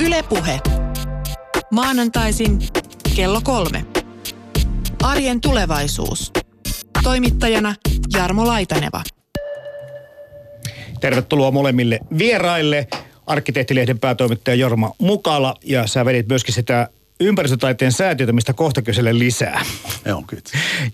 Ylepuhe. Maanantaisin kello kolme. Arjen tulevaisuus. Toimittajana Jarmo Laitaneva. Tervetuloa molemmille vieraille. Arkkitehtilehden päätoimittaja Jorma Mukala ja sä vedit myöskin sitä ympäristötaiteen säätiötä, mistä kohta kyselen lisää. Joo, kyllä.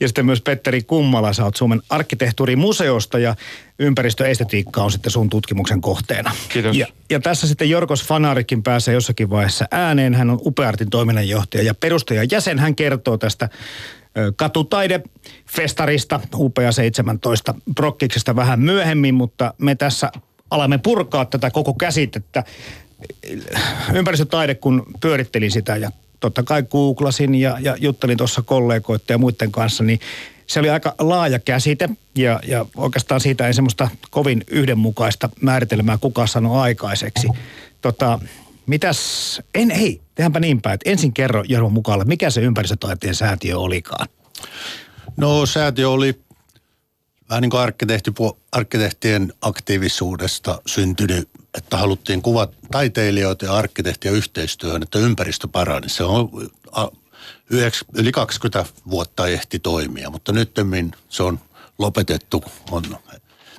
Ja sitten myös Petteri Kummala, sä oot Suomen arkkitehtuurimuseosta ja ympäristöestetiikka on sitten sun tutkimuksen kohteena. Kiitos. Ja, ja tässä sitten Jorgos Fanarikin pääsee jossakin vaiheessa ääneen. Hän on Upeartin toiminnanjohtaja ja perustaja jäsen. Hän kertoo tästä katutaidefestarista Upea 17 prokkiksesta vähän myöhemmin, mutta me tässä alamme purkaa tätä koko käsitettä. Ympäristötaide, kun pyörittelin sitä ja totta kai googlasin ja, ja juttelin tuossa kollegoiden ja muiden kanssa, niin se oli aika laaja käsite ja, ja oikeastaan siitä ei semmoista kovin yhdenmukaista määritelmää kukaan sano aikaiseksi. Tota, mitäs, en, hei, tehdäänpä niin päin, että ensin kerro Jarmo Mukalla, mikä se ympäristötaiteen säätiö olikaan? No säätiö oli vähän niin kuin arkkitehti, arkkitehtien aktiivisuudesta syntynyt, että haluttiin kuvat taiteilijoita ja arkkitehtiä yhteistyöhön, että ympäristö parani. Se on yli 20 vuotta ehti toimia, mutta nyt se on lopetettu, on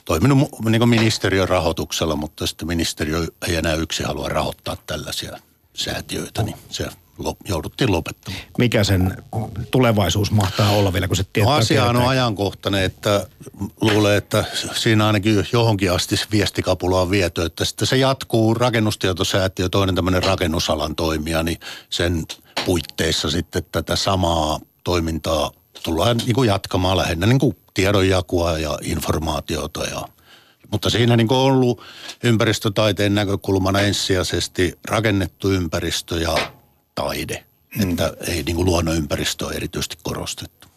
toiminut niin ministeriön rahoituksella, mutta sitten ministeriö ei enää yksi halua rahoittaa tällaisia säätiöitä, niin se lop, jouduttiin lopettamaan. Mikä sen tulevaisuus mahtaa olla vielä, kun se tietää? No asia on ajankohtainen, että luulee, että siinä ainakin johonkin asti viestikapula on viety, että sitten se jatkuu rakennustietosäätiö, toinen tämmöinen rakennusalan toimija, niin sen puitteissa sitten tätä samaa toimintaa tullaan niin kuin jatkamaan lähinnä niin kuin tiedonjakua ja informaatiota ja mutta siinä niin on ollut ympäristötaiteen näkökulmana ensisijaisesti rakennettu ympäristö ja taide. Mm. Että ei niin kuin luonnonympäristö ole erityisesti korostettu.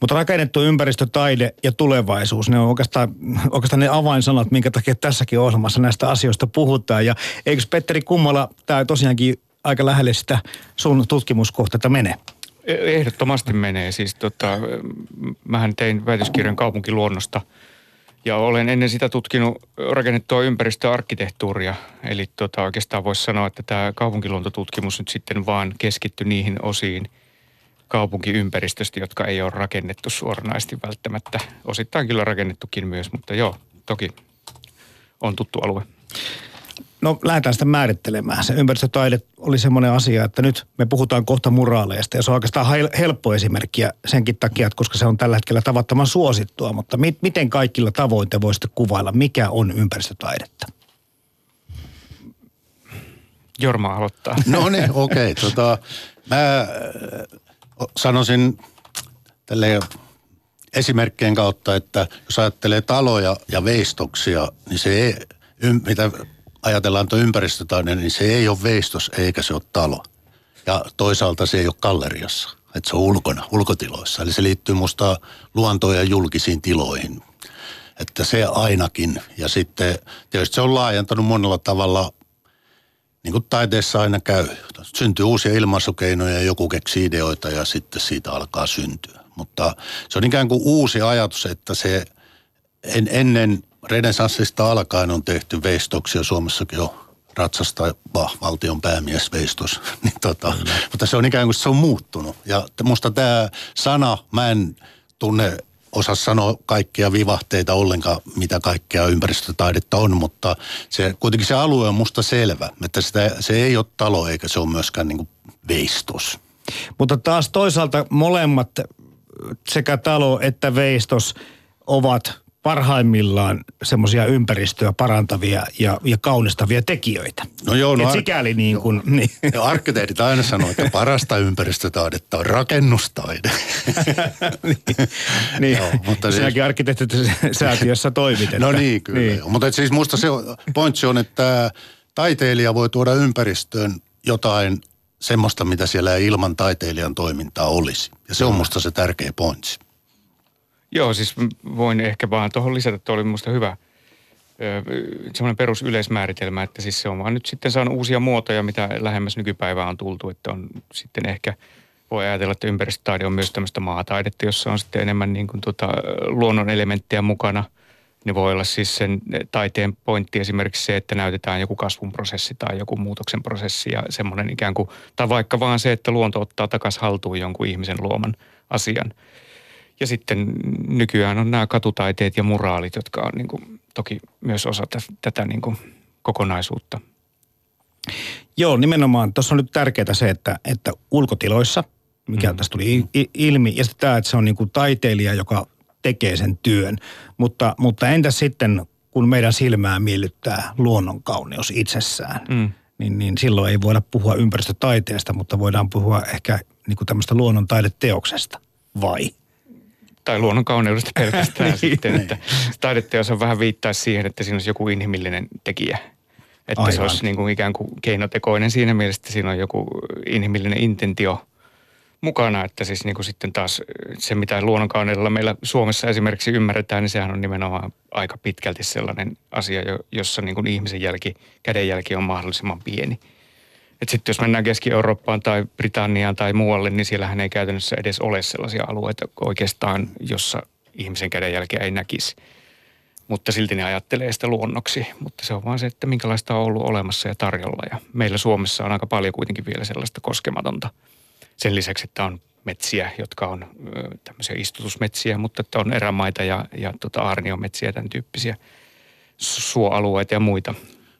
Mutta rakennettu ympäristö, taide ja tulevaisuus, ne on oikeastaan, oikeastaan ne avainsanat, minkä takia tässäkin ohjelmassa näistä asioista puhutaan. Ja eikö Petteri Kummola, tämä tosiaankin aika lähelle sitä sun tutkimuskohdetta menee? Ehdottomasti menee. Siis tota, mähän tein väitöskirjan kaupunkiluonnosta ja olen ennen sitä tutkinut rakennettua ympäristöarkkitehtuuria. Eli tota, oikeastaan voisi sanoa, että tämä kaupunkiluontotutkimus nyt sitten vaan keskittyi niihin osiin kaupunkiympäristöstä, jotka ei ole rakennettu suoranaisesti välttämättä. Osittain kyllä rakennettukin myös, mutta joo, toki on tuttu alue. No lähdetään sitä määrittelemään. Se ympäristötaide oli semmoinen asia, että nyt me puhutaan kohta muraaleista ja se on oikeastaan helppo esimerkkiä senkin takia, että koska se on tällä hetkellä tavattoman suosittua, mutta mi- miten kaikilla tavoin te voisitte kuvailla, mikä on ympäristötaidetta? Jorma aloittaa. No niin, okei. Okay, tota, mä sanoisin tälleen esimerkkien kautta, että jos ajattelee taloja ja veistoksia, niin se ei, mitä ajatellaan tuo ympäristötaide, niin se ei ole veistos eikä se ole talo. Ja toisaalta se ei ole galleriassa, että se on ulkona, ulkotiloissa. Eli se liittyy musta luontoon ja julkisiin tiloihin. Että se ainakin. Ja sitten tietysti se on laajentanut monella tavalla, niin kuin taiteessa aina käy. Syntyy uusia ilmaisukeinoja ja joku keksii ideoita ja sitten siitä alkaa syntyä. Mutta se on ikään kuin uusi ajatus, että se en, ennen renesanssista alkaen on tehty veistoksia Suomessakin jo ratsasta valtion päämies veistos. niin tota, mm. Mutta se on ikään kuin se on muuttunut. Ja musta tämä sana, mä en tunne osaa sanoa kaikkia vivahteita ollenkaan, mitä kaikkea ympäristötaidetta on, mutta se, kuitenkin se alue on musta selvä, että sitä, se ei ole talo eikä se ole myöskään niin kuin veistos. Mutta taas toisaalta molemmat sekä talo että veistos ovat parhaimmillaan semmoisia ympäristöä parantavia ja, ja kaunistavia tekiöitä. No joo, no Et sikäli niin kuin... Niin. Ja arkkitehdit aina sanoo, että parasta ympäristötaidetta on rakennustaide. niin, niin. Joo, mutta sinäkin siis... arkkitehtit säätiössä toimit. Että... No niin, kyllä. Niin. Mutta siis musta se pointsi on, että taiteilija voi tuoda ympäristöön jotain semmoista, mitä siellä ei ilman taiteilijan toimintaa olisi. Ja se on musta se tärkeä pointsi. Joo, siis voin ehkä vaan tuohon lisätä, että oli minusta hyvä semmoinen perusyleismääritelmä, että siis se on vaan nyt sitten saanut uusia muotoja, mitä lähemmäs nykypäivää on tultu, että on sitten ehkä voi ajatella, että ympäristötaide on myös tämmöistä maataidetta, jossa on sitten enemmän niin kuin tota, luonnon elementtejä mukana. Ne voi olla siis sen taiteen pointti esimerkiksi se, että näytetään joku kasvun prosessi tai joku muutoksen prosessi ja semmoinen ikään kuin, tai vaikka vaan se, että luonto ottaa takaisin haltuun jonkun ihmisen luoman asian. Ja sitten nykyään on nämä katutaiteet ja muraalit, jotka on niin kuin, toki myös osa tätä niin kuin, kokonaisuutta. Joo, nimenomaan. Tuossa on nyt tärkeää se, että, että ulkotiloissa, mikä mm. tästä tuli ilmi, ja sitten tämä, että se on niin kuin taiteilija, joka tekee sen työn. Mutta, mutta entä sitten, kun meidän silmää miellyttää luonnon kauneus itsessään, mm. niin, niin silloin ei voida puhua ympäristötaiteesta, mutta voidaan puhua ehkä niin kuin tämmöistä luonnon taideteoksesta, vai? Tai luonnon kauneudesta pelkästään niin, sitten, että taideteos on vähän viittaa siihen, että siinä olisi joku inhimillinen tekijä. Että Aivan. se olisi niin kuin ikään kuin keinotekoinen siinä mielessä, että siinä on joku inhimillinen intentio mukana, että siis niin kuin sitten taas se, mitä luonnonkaunilla meillä Suomessa esimerkiksi ymmärretään, niin sehän on nimenomaan aika pitkälti sellainen asia, jossa niin kuin ihmisen jälki, kädenjälki on mahdollisimman pieni. Että sitten jos mennään Keski-Eurooppaan tai Britanniaan tai muualle, niin siellähän ei käytännössä edes ole sellaisia alueita oikeastaan, jossa ihmisen kädenjälkeä ei näkisi. Mutta silti ne ajattelee sitä luonnoksi. Mutta se on vaan se, että minkälaista on ollut olemassa ja tarjolla. Ja meillä Suomessa on aika paljon kuitenkin vielä sellaista koskematonta – sen lisäksi, että on metsiä, jotka on tämmöisiä istutusmetsiä, mutta että on erämaita ja, ja tota aarniometsiä, tämän tyyppisiä suoalueita ja muita.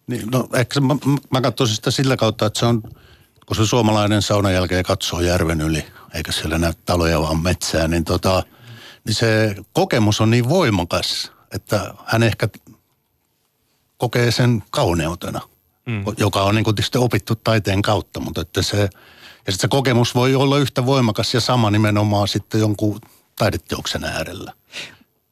Niin, no ehkä mä, mä katsoisin sitä sillä kautta, että se on, kun se suomalainen saunan jälkeen katsoo järven yli, eikä siellä näy taloja vaan metsää, niin, tota, niin se kokemus on niin voimakas, että hän ehkä kokee sen kauneutena, mm. joka on niin kuin tietysti opittu taiteen kautta, mutta että se – ja sitten se kokemus voi olla yhtä voimakas ja sama nimenomaan sitten jonkun taideteoksen äärellä.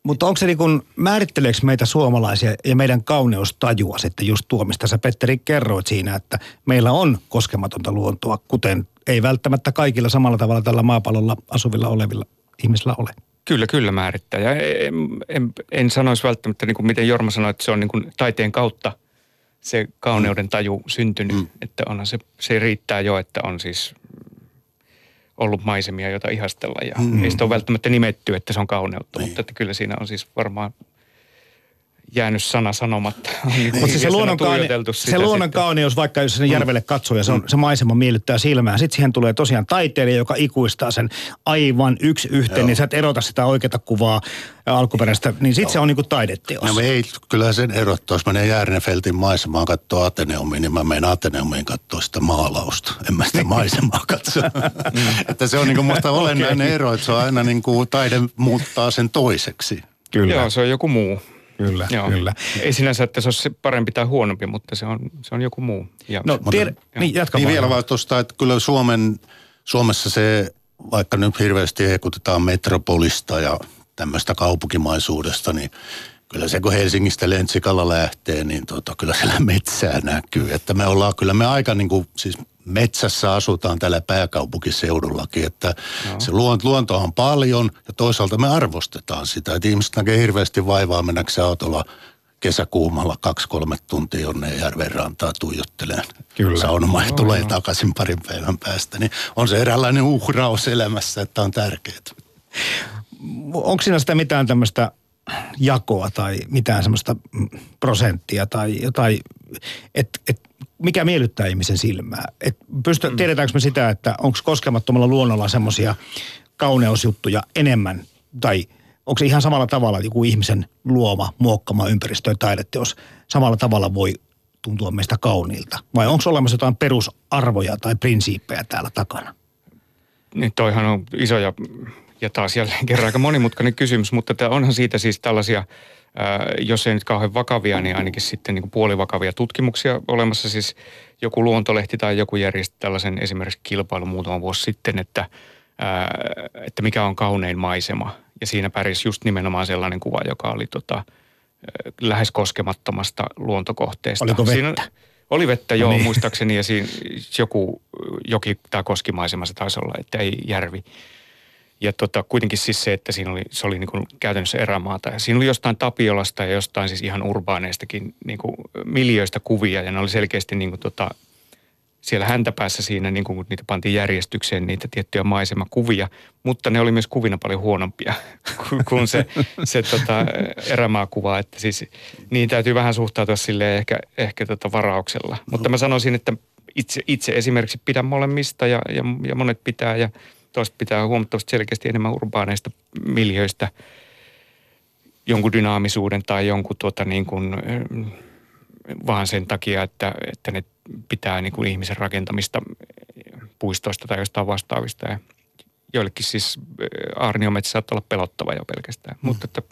Mutta onko se niin kuin, määritteleekö meitä suomalaisia ja meidän kauneustajua sitten just tuo, mistä sä Petteri kerroit siinä, että meillä on koskematonta luontoa, kuten ei välttämättä kaikilla samalla tavalla tällä maapallolla asuvilla olevilla ihmisillä ole? Kyllä, kyllä määrittää. Ja en, en, en sanoisi välttämättä, niin kuin miten Jorma sanoi, että se on niin kuin taiteen kautta se kauneuden taju syntynyt. Mm. Että onhan se, se riittää jo, että on siis ollut maisemia, joita ihastella. Ja mm. ei sitä ole välttämättä nimetty, että se on kauneutta, niin. mutta että kyllä siinä on siis varmaan jäänyt sana sanomatta. Niin. Mutta siis se, luonnon, kaune, se luonnon kauneus, vaikka jos sinne mm. järvelle katsoo ja se, on, mm. se maisema miellyttää silmään. Sitten siihen tulee tosiaan taiteilija, joka ikuistaa sen aivan yksi yhteen, Joo. niin sä et erota sitä oikeata kuvaa alkuperäistä, niin sitten se on niinku taideteos. No ei, kyllä sen erottaa, jos menee Järnefeltin maisemaan katsoa Ateneumiin, niin mä menen Ateneumiin katsoa sitä maalausta. En mä sitä maisemaa katso. Mm. että se on niinku musta olennainen okay. ero, että se on aina niinku taide muuttaa sen toiseksi. Kyllä. Joo, se on joku muu. Kyllä, Joo. kyllä. Ei sinänsä, että se olisi parempi tai huonompi, mutta se on, se on joku muu. Ja, no, tiedä, niin, jatka niin vielä vaan tuosta, että kyllä Suomen, Suomessa se, vaikka nyt hirveästi hekutetaan metropolista ja tämmöistä kaupunkimaisuudesta, niin kyllä se kun Helsingistä Lentsikalla lähtee, niin tota, kyllä siellä metsää näkyy. Että me ollaan kyllä me aika niin kuin, siis metsässä asutaan tällä pääkaupunkiseudullakin, että no. se luonto on paljon ja toisaalta me arvostetaan sitä, että ihmiset näkee hirveästi vaivaa mennäkseen autolla kesäkuumalla kaksi-kolme tuntia jonne järven rantaa tuijotteleen. Kyllä. Saunomaan ja no, tulee no. takaisin parin päivän päästä. Niin on se eräänlainen uhraus elämässä, että on tärkeää. Onko siinä sitä mitään tämmöistä jakoa tai mitään semmoista prosenttia tai jotain, että et, mikä miellyttää ihmisen silmää? Et pysty, mm. Tiedetäänkö me sitä, että onko koskemattomalla luonnolla semmoisia kauneusjuttuja enemmän tai onko se ihan samalla tavalla joku ihmisen luoma, muokkama ympäristö ja taideteos samalla tavalla voi tuntua meistä kauniilta? Vai onko olemassa jotain perusarvoja tai prinsiippejä täällä takana? Niin toihan on isoja ja taas jälleen kerran aika monimutkainen kysymys, mutta tämä onhan siitä siis tällaisia, ää, jos ei nyt kauhean vakavia, niin ainakin sitten niin kuin puolivakavia tutkimuksia olemassa. Siis joku luontolehti tai joku järjesti tällaisen esimerkiksi kilpailun muutama vuosi sitten, että, ää, että mikä on kaunein maisema. Ja siinä pärjäsi just nimenomaan sellainen kuva, joka oli tota, lähes koskemattomasta luontokohteesta. Oliko vettä? Siinä, oli vettä, no joo, niin. muistaakseni, ja siinä joku joki tai koskimaisema se taisi olla, että ei järvi. Ja tota, kuitenkin siis se, että siinä oli, se oli niin kuin käytännössä erämaata. Ja siinä oli jostain Tapiolasta ja jostain siis ihan urbaaneistakin niin kuin kuvia. Ja ne oli selkeästi niin kuin tota, siellä häntäpäässä siinä, niin kun niitä pantiin järjestykseen, niitä tiettyjä maisemakuvia, mutta ne oli myös kuvina paljon huonompia kuin se, se tota, erämaakuva, että siis niin täytyy vähän suhtautua sille ehkä, ehkä tota varauksella. Mutta mä sanoisin, että itse, itse esimerkiksi pidän molemmista ja, ja, ja monet pitää ja toiset pitää huomattavasti selkeästi enemmän urbaaneista miljöistä jonkun dynaamisuuden tai jonkun tuota niin kuin, vaan sen takia, että, että ne pitää niin kuin ihmisen rakentamista puistoista tai jostain vastaavista. Ja joillekin siis aarniometsä saattaa olla pelottava jo pelkästään, mm. mutta että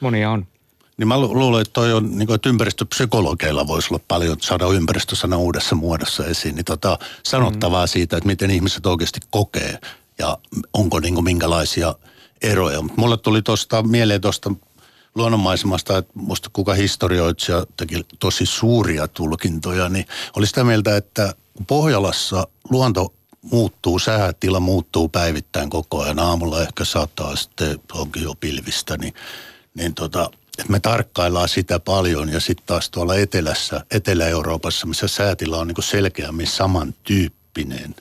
monia on. Niin mä luulen, että toi on, niin kuin, että ympäristöpsykologeilla voisi olla paljon saada ympäristösana uudessa muodossa esiin. Niin tota, sanottavaa mm. siitä, että miten ihmiset oikeasti kokee ja onko niin kuin, minkälaisia eroja. Mutta mulle tuli tuosta mieleen tuosta luonnonmaisemasta, että musta kuka historioitsija teki tosi suuria tulkintoja, niin oli sitä mieltä, että Pohjolassa luonto muuttuu, säätila muuttuu päivittäin koko ajan. Aamulla ehkä saattaa sitten, onkin jo pilvistä, niin, niin tota, me tarkkaillaan sitä paljon ja sitten taas tuolla etelässä, Etelä-Euroopassa, missä säätila on niin selkeämmin samantyyppinen.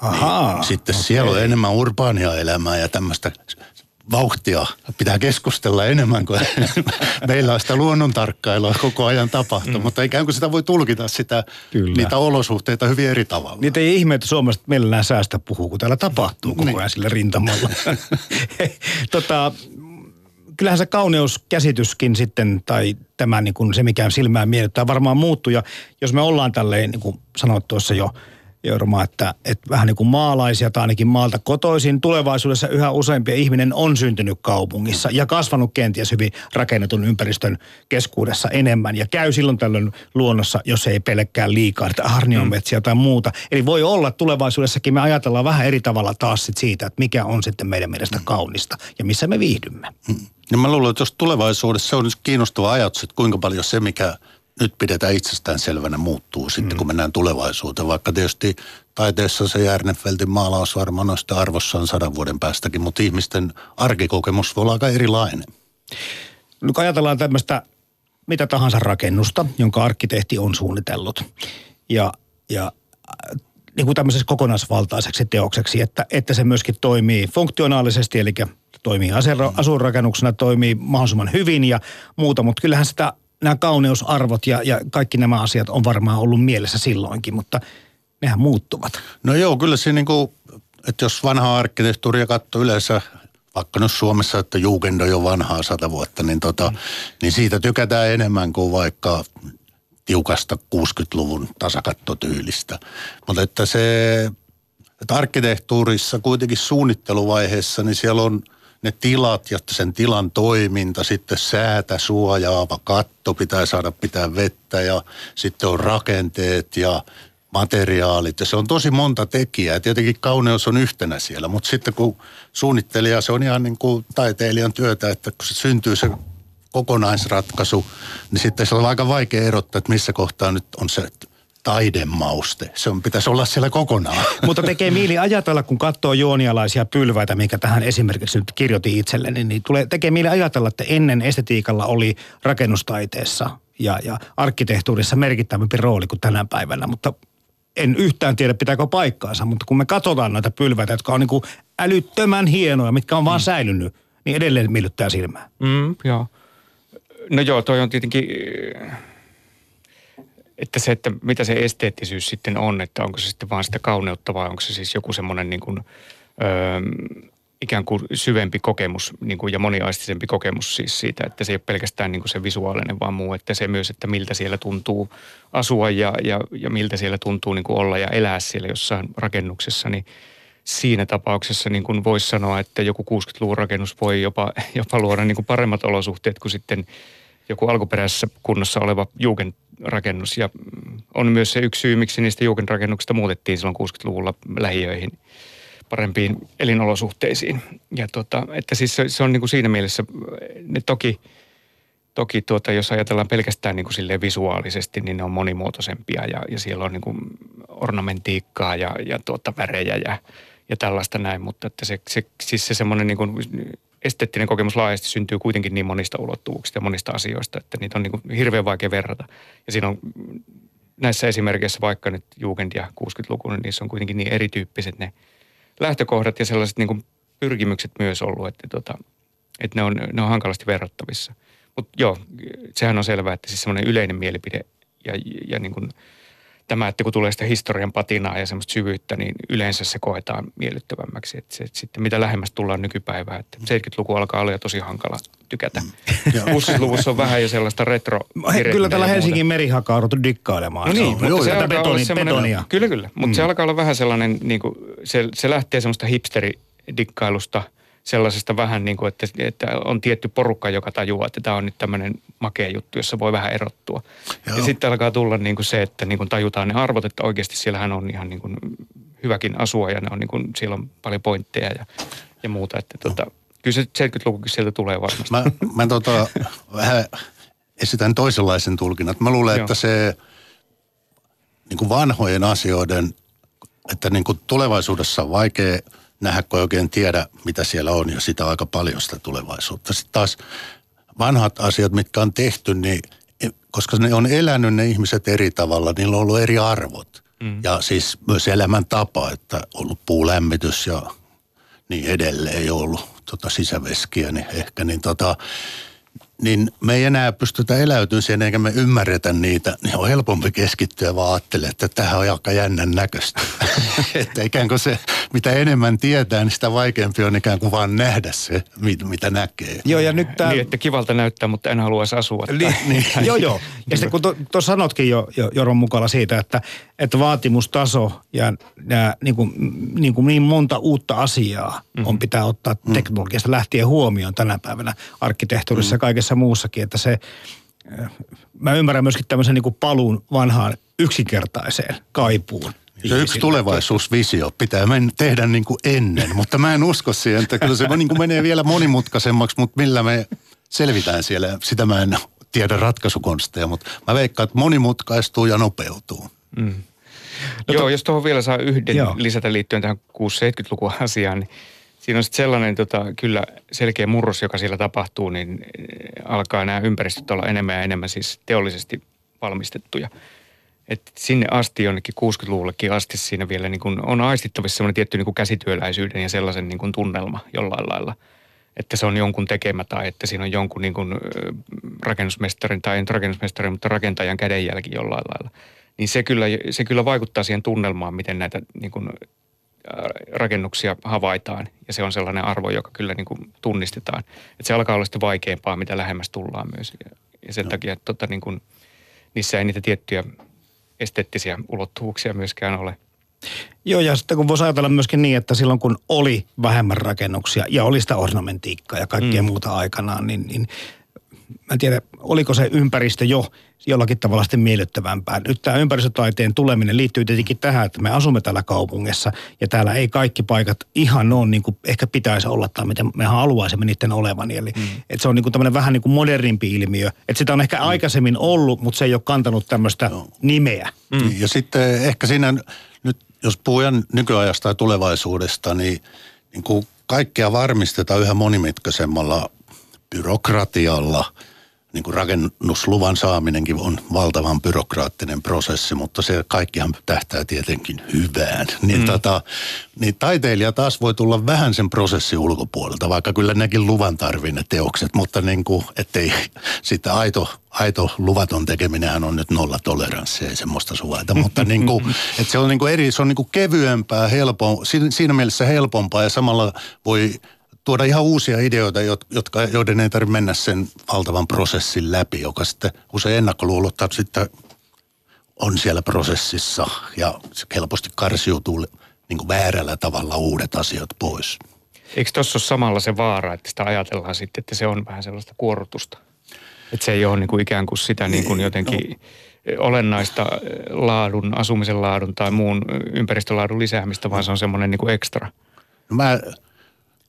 Ahaa, niin sitten okay. siellä on enemmän urbaania elämää ja tämmöistä vauhtia pitää keskustella enemmän kuin meillä on sitä luonnontarkkailua koko ajan tapahtuu, mm. mutta ikään kuin sitä voi tulkita sitä, Kyllä. niitä olosuhteita hyvin eri tavalla. Niitä ei ihme, että Suomesta mielellään säästä puhuu, kun täällä tapahtuu koko niin. ajan sillä rintamalla. tota, kyllähän se kauneuskäsityskin sitten, tai tämä niin kuin se, mikä silmään miellyttää, varmaan muuttuu. Ja jos me ollaan tälleen, niin kuin sanoit tuossa jo, Jorma, että, että vähän niin kuin maalaisia tai ainakin maalta kotoisin. Tulevaisuudessa yhä useampi ihminen on syntynyt kaupungissa ja kasvanut kenties hyvin rakennetun ympäristön keskuudessa enemmän. Ja käy silloin tällöin luonnossa, jos ei pelkkää liikaa, että harnionmetsiä tai muuta. Eli voi olla tulevaisuudessakin me ajatellaan vähän eri tavalla taas siitä, että mikä on sitten meidän mielestä kaunista ja missä me viihdymme. Niin mä luulen, että jos tulevaisuudessa se on kiinnostava ajatus, että kuinka paljon se, mikä nyt pidetään itsestään selvänä muuttuu sitten, mm. kun mennään tulevaisuuteen. Vaikka tietysti taiteessa se Järnefeltin maalaus varmaan noista arvossaan sadan vuoden päästäkin, mutta ihmisten arkikokemus voi olla aika erilainen. No kun ajatellaan tämmöistä mitä tahansa rakennusta, jonka arkkitehti on suunnitellut. Ja, ja niin kuin tämmöisessä kokonaisvaltaiseksi teokseksi, että, että se myöskin toimii funktionaalisesti, eli toimii asuinrakennuksena, toimii mahdollisimman hyvin ja muuta, mutta kyllähän sitä nämä kauneusarvot ja, ja kaikki nämä asiat on varmaan ollut mielessä silloinkin, mutta nehän muuttuvat. No joo, kyllä se niin kuin, että jos vanhaa arkkitehtuuria katsoo yleensä, vaikka nyt Suomessa, että Jugend on jo vanhaa sata vuotta, niin, tota, mm. niin siitä tykätään enemmän kuin vaikka tiukasta 60-luvun tasakattotyylistä. Mutta että se, että arkkitehtuurissa kuitenkin suunnitteluvaiheessa, niin siellä on – ne tilat ja sen tilan toiminta, sitten säätä suojaava katto pitää saada pitää vettä ja sitten on rakenteet ja materiaalit ja se on tosi monta tekijää. Tietenkin kauneus on yhtenä siellä, mutta sitten kun suunnittelija, se on ihan niin kuin taiteilijan työtä, että kun se syntyy se kokonaisratkaisu, niin sitten se on aika vaikea erottaa, että missä kohtaa nyt on se taidemauste. Se on, pitäisi olla siellä kokonaan. Mutta tekee mieli ajatella, kun katsoo juonialaisia pylväitä, minkä tähän esimerkiksi nyt kirjoitin itselleni, niin tulee, tekee mieli ajatella, että ennen estetiikalla oli rakennustaiteessa ja, ja arkkitehtuurissa merkittävämpi rooli kuin tänä päivänä, mutta en yhtään tiedä pitääkö paikkaansa, mutta kun me katsotaan näitä pylväitä, jotka on niin kuin älyttömän hienoja, mitkä on vaan mm. säilynyt, niin edelleen miellyttää silmää. Mm, joo. No joo, toi on tietenkin että se, että mitä se esteettisyys sitten on, että onko se sitten vaan sitä kauneutta vai onko se siis joku semmoinen niin kuin, öö, ikään kuin syvempi kokemus niin kuin, ja moniaistisempi kokemus siis siitä, että se ei ole pelkästään niin kuin se visuaalinen vaan muu, että se myös, että miltä siellä tuntuu asua ja, ja, ja miltä siellä tuntuu niin kuin olla ja elää siellä jossain rakennuksessa, niin siinä tapauksessa niin kuin voisi sanoa, että joku 60-luvun rakennus voi jopa, jopa luoda niin kuin paremmat olosuhteet kuin sitten joku alkuperäisessä kunnossa oleva Jugend rakennus ja on myös se yksi syy, miksi niistä juukenrakennuksista muutettiin silloin 60-luvulla lähiöihin parempiin elinolosuhteisiin. Ja tota, että siis se, se on niin kuin siinä mielessä, ne toki, toki tuota, jos ajatellaan pelkästään niin kuin visuaalisesti, niin ne on monimuotoisempia ja, ja siellä on niin kuin ornamentiikkaa ja, ja tuota, värejä ja, ja tällaista näin, mutta että se, se, siis se semmoinen niin kuin esteettinen kokemus laajasti syntyy kuitenkin niin monista ulottuvuuksista ja monista asioista, että niitä on niin kuin hirveän vaikea verrata. Ja siinä on näissä esimerkkeissä vaikka nyt Jugend ja 60-luku, niin niissä on kuitenkin niin erityyppiset ne lähtökohdat ja sellaiset niin kuin pyrkimykset myös ollut, että, tota, että ne, on, ne on hankalasti verrattavissa. Mutta joo, sehän on selvää, että siis semmoinen yleinen mielipide ja, ja niin kuin tämä, että kun tulee sitä historian patinaa ja semmoista syvyyttä, niin yleensä se koetaan miellyttävämmäksi. Että se, että sitten mitä lähemmäs tullaan nykypäivään, että 70-luku alkaa olla jo tosi hankala tykätä. 60-luvussa on vähän jo sellaista retro Kyllä tällä Helsingin merihaka on dikkailemaan. No niin, mutta joo, se alkaa olla betoni- semmoinen, betonia. Kyllä, kyllä. Mutta Mm. se alkaa olla vähän sellainen, niin kuin, se, se lähtee semmoista hipsteridikkailusta, sellaisesta vähän niin kuin, että, että on tietty porukka, joka tajuaa, että tämä on nyt tämmöinen makea juttu, jossa voi vähän erottua. Joo. Ja sitten alkaa tulla niin kuin se, että niin kuin tajutaan ne arvot, että oikeasti siellähän on ihan niin kuin hyväkin asua ja ne on niin kuin, siellä on paljon pointteja ja, ja muuta. Että tota, kyllä se 70-lukukin sieltä tulee varmasti. Mä, mä tota, vähän esitän toisenlaisen tulkinnan. Mä luulen, Joo. että se niin kuin vanhojen asioiden, että niin kuin tulevaisuudessa on vaikea nähdä, kun ei oikein tiedä, mitä siellä on, ja sitä aika paljon sitä tulevaisuutta. Sitten taas vanhat asiat, mitkä on tehty, niin koska ne on elänyt ne ihmiset eri tavalla, niillä on ollut eri arvot. Mm. Ja siis myös elämäntapa, että on ollut puulämmitys ja niin edelleen, ei ollut tota sisäveskiä, niin ehkä niin tota, niin me ei enää pystytä eläytymään siihen, eikä me ymmärretä niitä, niin on helpompi keskittyä vaan ajattelee, että tähän on aika jännän näköistä. että ikään kuin se, mitä enemmän tietää, niin sitä vaikeampi on ikään kuin vaan nähdä se, mit- mitä näkee. Joo, ja nyt tämä... Niin, että kivalta näyttää, mutta en haluaisi asua. Niin, niin. joo, joo. Ja sitten kun tuossa sanotkin jo, jo Joron mukana siitä, että, että vaatimustaso ja nämä, niin, kuin, niin, kuin niin monta uutta asiaa mm-hmm. on pitää ottaa teknologiasta lähtien huomioon tänä päivänä arkkitehtuurissa mm-hmm. ja kaikessa muussakin, että se, äh, mä ymmärrän myöskin tämmöisen niin kuin paluun vanhaan yksinkertaiseen kaipuun. Se yksi tulevaisuusvisio pitää men, tehdä niin kuin ennen, mutta mä en usko siihen, että kyllä se niin kuin menee vielä monimutkaisemmaksi, mutta millä me selvitään siellä, sitä mä en tiedä ratkaisukonsteja, mutta mä veikkaan, että monimutkaistuu ja nopeutuu. Mm. No Joo, jos tuohon vielä saa yhden Joo. Lisätä liittyen tähän 6-70-lukun asiaan, niin siinä on sitten sellainen tota, kyllä selkeä murros, joka siellä tapahtuu, niin eh, alkaa nämä ympäristöt olla enemmän ja enemmän siis teollisesti valmistettuja. Et sinne asti jonnekin 60-luvullekin asti siinä vielä niin kun on aistittavissa sellainen tietty niin kun käsityöläisyyden ja sellaisen niin kun tunnelma jollain lailla. Että se on jonkun tekemä tai että siinä on jonkun niin kun, ö, rakennusmestarin tai ei rakennusmestarin, mutta rakentajan kädenjälki jollain lailla. Niin se kyllä, se kyllä vaikuttaa siihen tunnelmaan, miten näitä niin kun, rakennuksia havaitaan. Ja se on sellainen arvo, joka kyllä niin kuin tunnistetaan. Että se alkaa olla sitten vaikeampaa, mitä lähemmäs tullaan myös. Ja, sen no. takia, että tota, niin kuin, niissä ei niitä tiettyjä esteettisiä ulottuvuuksia myöskään ole. Joo, ja sitten kun voisi ajatella myöskin niin, että silloin kun oli vähemmän rakennuksia ja oli sitä ornamentiikkaa ja kaikkea mm. muuta aikanaan, niin, niin mä en tiedä, oliko se ympäristö jo jollakin tavalla sitten miellyttävämpää. Nyt tämä ympäristötaiteen tuleminen liittyy tietenkin tähän, että me asumme täällä kaupungissa ja täällä ei kaikki paikat ihan ole niin kuin ehkä pitäisi olla tai miten me haluaisimme niiden olevan. Eli mm. että se on niin kuin tämmöinen vähän niin kuin modernimpi ilmiö. Että sitä on ehkä mm. aikaisemmin ollut, mutta se ei ole kantanut tämmöistä no. nimeä. Mm. Ja sitten ehkä siinä nyt, jos puhutaan nykyajasta ja tulevaisuudesta, niin, niin kuin kaikkea varmistetaan yhä monimutkaisemmalla byrokratialla. Niin kuin rakennusluvan saaminenkin on valtavan byrokraattinen prosessi, mutta se kaikkihan tähtää tietenkin hyvään. Niin, mm. tota, niin taiteilija taas voi tulla vähän sen prosessin ulkopuolelta, vaikka kyllä nekin luvan tarvii ne teokset, mutta niin kuin, ettei sitä aito, aito luvaton tekeminenhän on nyt nolla toleranssi, ei semmoista suvaita, mutta niin kuin, että se on niin kuin eri, se on niin kuin kevyempää, helpom, siinä mielessä helpompaa ja samalla voi tuoda ihan uusia ideoita, jotka, joiden ei tarvitse mennä sen valtavan prosessin läpi, joka sitten usein ennakkoluulottaa sitten on siellä prosessissa ja se helposti karsiutuu niin kuin väärällä tavalla uudet asiat pois. Eikö tuossa ole samalla se vaara, että sitä ajatellaan sitten, että se on vähän sellaista kuorrutusta? Että se ei ole niin kuin ikään kuin sitä niin kuin jotenkin no. olennaista laadun, asumisen laadun tai muun ympäristölaadun lisäämistä, vaan se on semmoinen niin kuin ekstra. No mä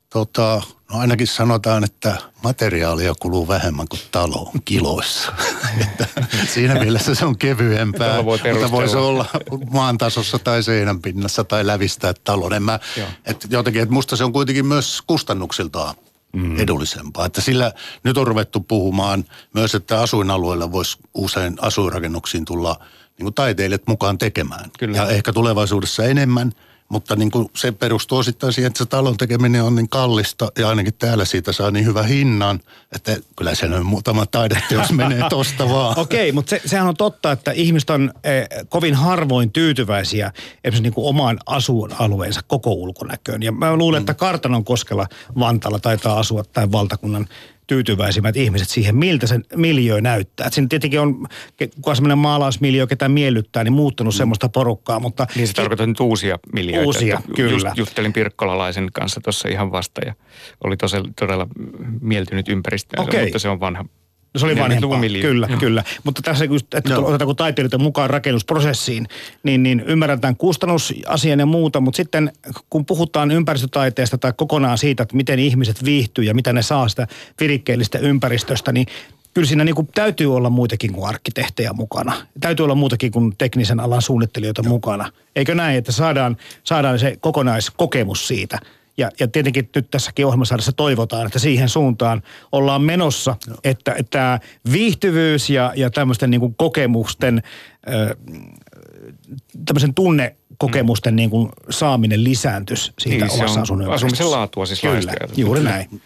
Tota, no ainakin sanotaan, että materiaalia kuluu vähemmän kuin taloon kiloissa. että siinä mielessä se on kevyempää, voi mutta voisi olla maan tasossa tai seinän pinnassa tai lävistää talon. En mä, että jotenkin, että musta se on kuitenkin myös kustannuksiltaan mm. edullisempaa. Että sillä nyt on ruvettu puhumaan myös, että asuinalueella voisi usein asuinrakennuksiin tulla niin kuin taiteilijat mukaan tekemään. Kyllä. Ja ehkä tulevaisuudessa enemmän – mutta niin kuin se perustuu osittain siihen, että se talon tekeminen on niin kallista ja ainakin täällä siitä saa niin hyvä hinnan, että kyllä se on muutama taideteos menee tosta vaan. Okei, okay, mutta se, sehän on totta, että ihmiset on eh, kovin harvoin tyytyväisiä esimerkiksi niin kuin omaan asuinalueensa koko ulkonäköön. Ja mä luulen, mm. että Kartanon koskella Vantaalla taitaa asua tai valtakunnan tyytyväisimmät ihmiset siihen, miltä se miljö näyttää. Et siinä tietenkin on, kuka semmoinen maalausmiljö, ketä miellyttää, niin muuttunut mm. semmoista porukkaa, mutta... Niin se tarkoittaa nyt uusia miljöitä. Uusia, kyllä. Just, juttelin Pirkkolalaisen kanssa tuossa ihan vasta ja oli todella, todella mieltynyt ympäristöön, okay. mutta se on vanha No se oli vanhempaa, kyllä, Joo. kyllä. Mutta tässä, että Joo. otetaanko taiteilijoita mukaan rakennusprosessiin, niin, niin ymmärretään kustannusasian ja muuta, mutta sitten kun puhutaan ympäristötaiteesta tai kokonaan siitä, että miten ihmiset viihtyy ja mitä ne saa sitä virikkeellistä ympäristöstä, niin kyllä siinä niin kuin täytyy olla muitakin kuin arkkitehtejä mukana. Täytyy olla muutakin kuin teknisen alan suunnittelijoita Joo. mukana. Eikö näin, että saadaan, saadaan se kokonaiskokemus siitä – ja, ja tietenkin nyt tässäkin ohjelmasarjassa toivotaan, että siihen suuntaan ollaan menossa, no. että, että viihtyvyys ja, ja tämmöisten niin kuin kokemusten, ö, tämmöisen tunne kokemusten mm. niin kuin saaminen lisääntys siitä niin, omassa asunnon Asumisen laatua siis Kyllä, juuri näin.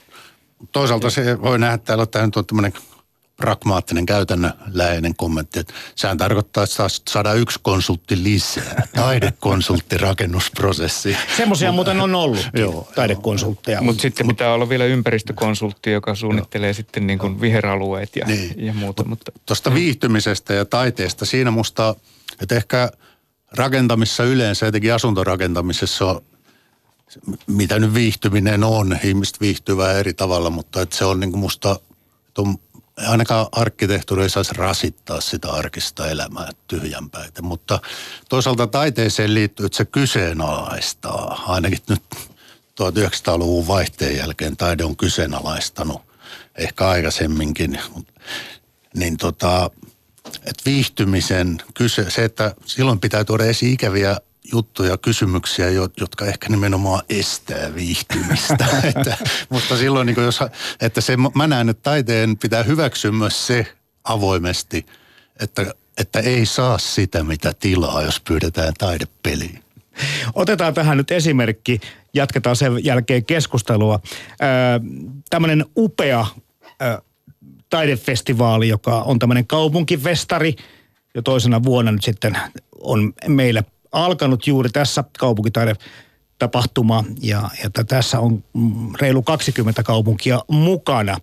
Toisaalta se voi nähdä, että täällä tämä on tämmöinen pragmaattinen käytännönläheinen kommentti, että sehän tarkoittaa, että saada yksi konsultti lisää, taidekonsultti rakennusprosessi. Semmoisia muuten on ollut, joo, taidekonsultteja. Mutta sitten pitää olla vielä ympäristökonsultti, joka suunnittelee joo. sitten niin kuin viheralueet ja, niin. ja muuta. Mutta, Tuosta mm. viihtymisestä ja taiteesta, siinä musta, että ehkä rakentamissa yleensä, etenkin asuntorakentamisessa on mitä nyt viihtyminen on, ihmiset viihtyvää eri tavalla, mutta että se on niin kuin musta, että on ainakaan arkkitehtuuri ei saisi rasittaa sitä arkista elämää tyhjänpäitä, mutta toisaalta taiteeseen liittyy, että se kyseenalaistaa. Ainakin nyt 1900-luvun vaihteen jälkeen taide on kyseenalaistanut, ehkä aikaisemminkin, niin tota, että viihtymisen kyse, se, että silloin pitää tuoda esiin ikäviä juttuja, kysymyksiä, jotka ehkä nimenomaan estää viihtymistä. että, mutta silloin, niin jos, että se, mä näen, että taiteen pitää hyväksyä myös se avoimesti, että, että ei saa sitä, mitä tilaa, jos pyydetään taidepeliin. Otetaan tähän nyt esimerkki, jatketaan sen jälkeen keskustelua. Tämmöinen upea taidefestivaali, joka on tämmöinen kaupunkifestari, jo toisena vuonna nyt sitten on meillä alkanut juuri tässä kaupunkitaide tapahtuma ja, ja tässä on reilu 20 kaupunkia mukana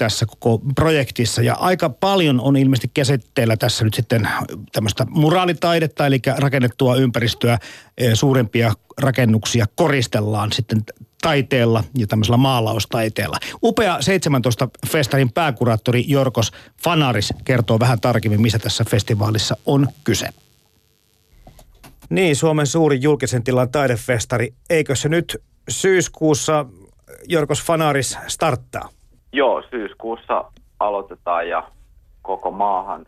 tässä koko projektissa. Ja aika paljon on ilmeisesti käsitteellä tässä nyt sitten tämmöistä muraalitaidetta, eli rakennettua ympäristöä, e, suurempia rakennuksia koristellaan sitten taiteella ja tämmöisellä maalaustaiteella. Upea 17 festarin pääkuraattori Jorkos Fanaris kertoo vähän tarkemmin, missä tässä festivaalissa on kyse. Niin, Suomen suuri julkisen tilan taidefestari. Eikö se nyt syyskuussa Jorkos Fanaris starttaa? Joo, syyskuussa aloitetaan ja koko maahan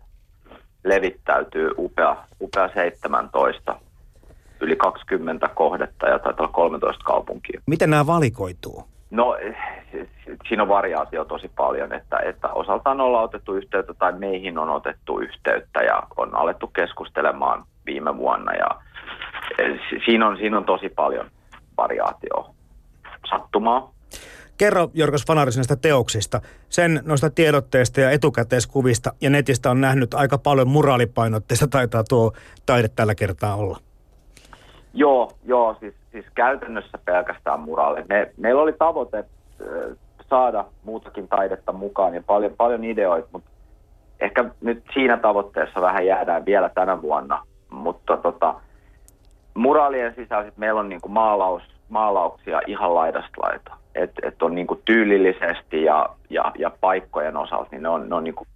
levittäytyy upea, upea 17 yli 20 kohdetta ja taitaa olla 13 kaupunkia. Miten nämä valikoituu? No siinä on variaatio tosi paljon, että, että osaltaan ollaan otettu yhteyttä tai meihin on otettu yhteyttä ja on alettu keskustelemaan viime vuonna ja siinä on, siinä on tosi paljon variaatioa sattumaa. Kerro Jorgos Fanaris näistä teoksista. Sen noista tiedotteista ja etukäteiskuvista ja netistä on nähnyt aika paljon muraalipainotteista taitaa tuo taide tällä kertaa olla. Joo, joo siis, siis käytännössä pelkästään muraali. Me, meillä oli tavoite saada muutakin taidetta mukaan ja paljon, paljon ideoita, mutta ehkä nyt siinä tavoitteessa vähän jäädään vielä tänä vuonna. Mutta tota, muraalien sisällä sit meillä on niinku maalaus, maalauksia ihan laidasta laita. Että et on niinku tyylillisesti ja, ja, ja paikkojen osalta, niin ne on, ne on niinku,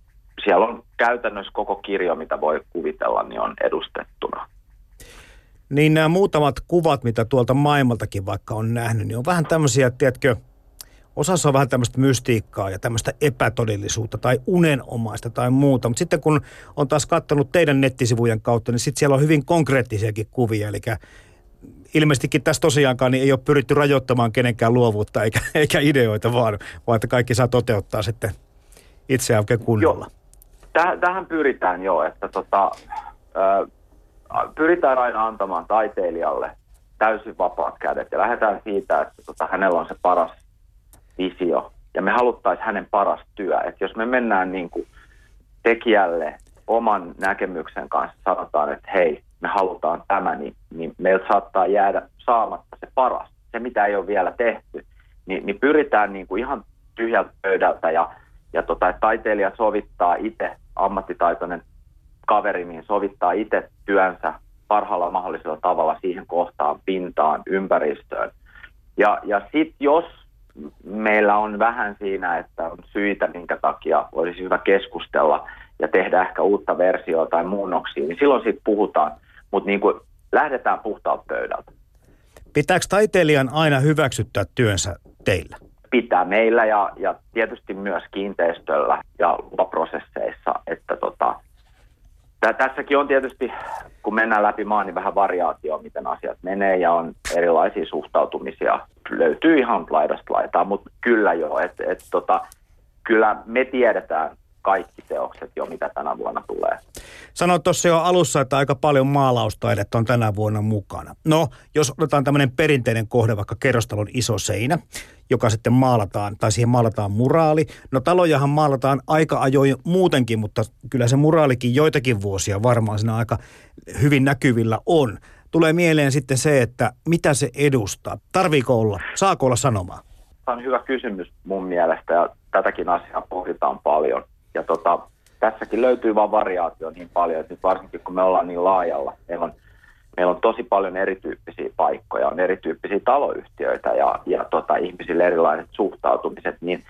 siellä on käytännössä koko kirjo, mitä voi kuvitella, niin on edustettuna. Niin nämä muutamat kuvat, mitä tuolta maailmaltakin vaikka on nähnyt, niin on vähän tämmöisiä, tiedätkö, osassa on vähän tämmöistä mystiikkaa ja tämmöistä epätodellisuutta tai unenomaista tai muuta. Mutta sitten kun on taas katsonut teidän nettisivujen kautta, niin sitten siellä on hyvin konkreettisiakin kuvia. Eli ilmeisestikin tässä tosiaankaan niin ei ole pyritty rajoittamaan kenenkään luovuutta eikä, eikä ideoita, vaan, vaan että kaikki saa toteuttaa sitten itseään oikein kunnolla. Täh, tähän pyritään jo, että tota, ö, pyritään aina antamaan taiteilijalle täysin vapaat kädet ja lähdetään siitä, että tota, hänellä on se paras visio ja me haluttaisiin hänen paras työ. Että jos me mennään niin kuin tekijälle oman näkemyksen kanssa, sanotaan, että hei, me halutaan tämä, niin, niin meiltä saattaa jäädä saamatta se paras, se mitä ei ole vielä tehty. Niin, niin pyritään niin kuin ihan tyhjältä pöydältä ja, ja tota, taiteilija sovittaa itse, ammattitaitoinen kaveri, niin sovittaa itse työnsä parhaalla mahdollisella tavalla siihen kohtaan, pintaan, ympäristöön. Ja, ja sitten jos meillä on vähän siinä, että on syitä, minkä takia olisi hyvä keskustella ja tehdä ehkä uutta versiota tai muunnoksia, niin silloin siitä puhutaan. Mutta niin kuin lähdetään puhtaalta pöydältä. Pitääkö taiteilijan aina hyväksyttää työnsä teillä? Pitää meillä ja, ja tietysti myös kiinteistöllä ja lupaprosesseissa, että tota, tässäkin on tietysti, kun mennään läpi maan, niin vähän variaatio, miten asiat menee ja on erilaisia suhtautumisia. Löytyy ihan laidasta laitaa, mutta kyllä jo, että et, tota, kyllä me tiedetään kaikki teokset jo, mitä tänä vuonna tulee. Sanoit tuossa jo alussa, että aika paljon maalaustaidetta on tänä vuonna mukana. No, jos otetaan tämmöinen perinteinen kohde, vaikka kerrostalon iso seinä, joka sitten maalataan, tai siihen maalataan muraali. No talojahan maalataan aika ajoin muutenkin, mutta kyllä se muraalikin joitakin vuosia varmaan siinä aika hyvin näkyvillä on. Tulee mieleen sitten se, että mitä se edustaa. Tarviiko olla? Saako olla sanomaa? Tämä on hyvä kysymys mun mielestä ja tätäkin asiaa pohditaan paljon. Ja tota, tässäkin löytyy vain variaatio niin paljon, että nyt varsinkin kun me ollaan niin laajalla, meillä on, meillä on tosi paljon erityyppisiä paikkoja, on erityyppisiä taloyhtiöitä ja, ja tota, ihmisille erilaiset suhtautumiset, niin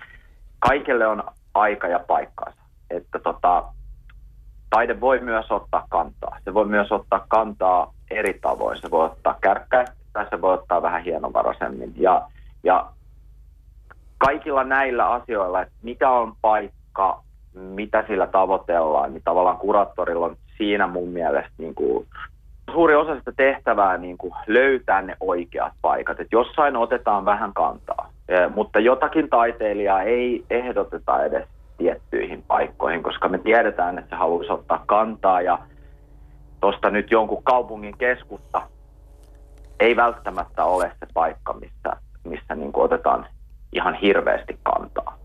kaikille on aika ja paikkansa. Että tota, taide voi myös ottaa kantaa. Se voi myös ottaa kantaa eri tavoin. Se voi ottaa kärkkäisesti tai se voi ottaa vähän hienovaraisemmin. Ja, ja kaikilla näillä asioilla, että mikä on paikka, mitä sillä tavoitellaan, niin tavallaan kuraattorilla on siinä mun mielestä niin kuin suuri osa sitä tehtävää niin kuin löytää ne oikeat paikat. Et jossain otetaan vähän kantaa, mutta jotakin taiteilijaa ei ehdoteta edes tiettyihin paikkoihin, koska me tiedetään, että se haluaisi ottaa kantaa ja tuosta nyt jonkun kaupungin keskusta ei välttämättä ole se paikka, missä, missä niin kuin otetaan ihan hirveästi kantaa.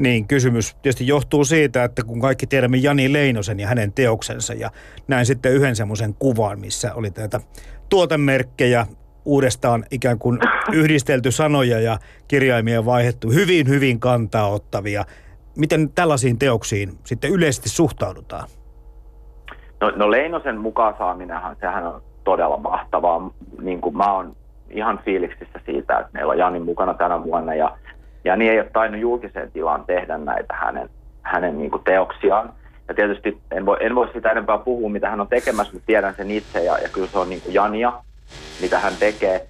Niin, kysymys tietysti johtuu siitä, että kun kaikki tiedämme Jani Leinosen ja hänen teoksensa ja näin sitten yhden semmoisen kuvan, missä oli tätä tuotemerkkejä, uudestaan ikään kuin yhdistelty sanoja ja kirjaimia vaihdettu, hyvin, hyvin kantaa ottavia. Miten tällaisiin teoksiin sitten yleisesti suhtaudutaan? No, no Leinosen mukaan saaminenhan, sehän on todella mahtavaa. Niin kuin mä oon ihan fiiliksissä siitä, että meillä on Jani mukana tänä vuonna ja ja niin ei ole tainnut julkiseen tilaan tehdä näitä hänen, hänen niin kuin teoksiaan. Ja tietysti en voi, en voi sitä enempää puhua, mitä hän on tekemässä, mutta tiedän sen itse ja, ja kyllä se on niin kuin Jania, mitä hän tekee.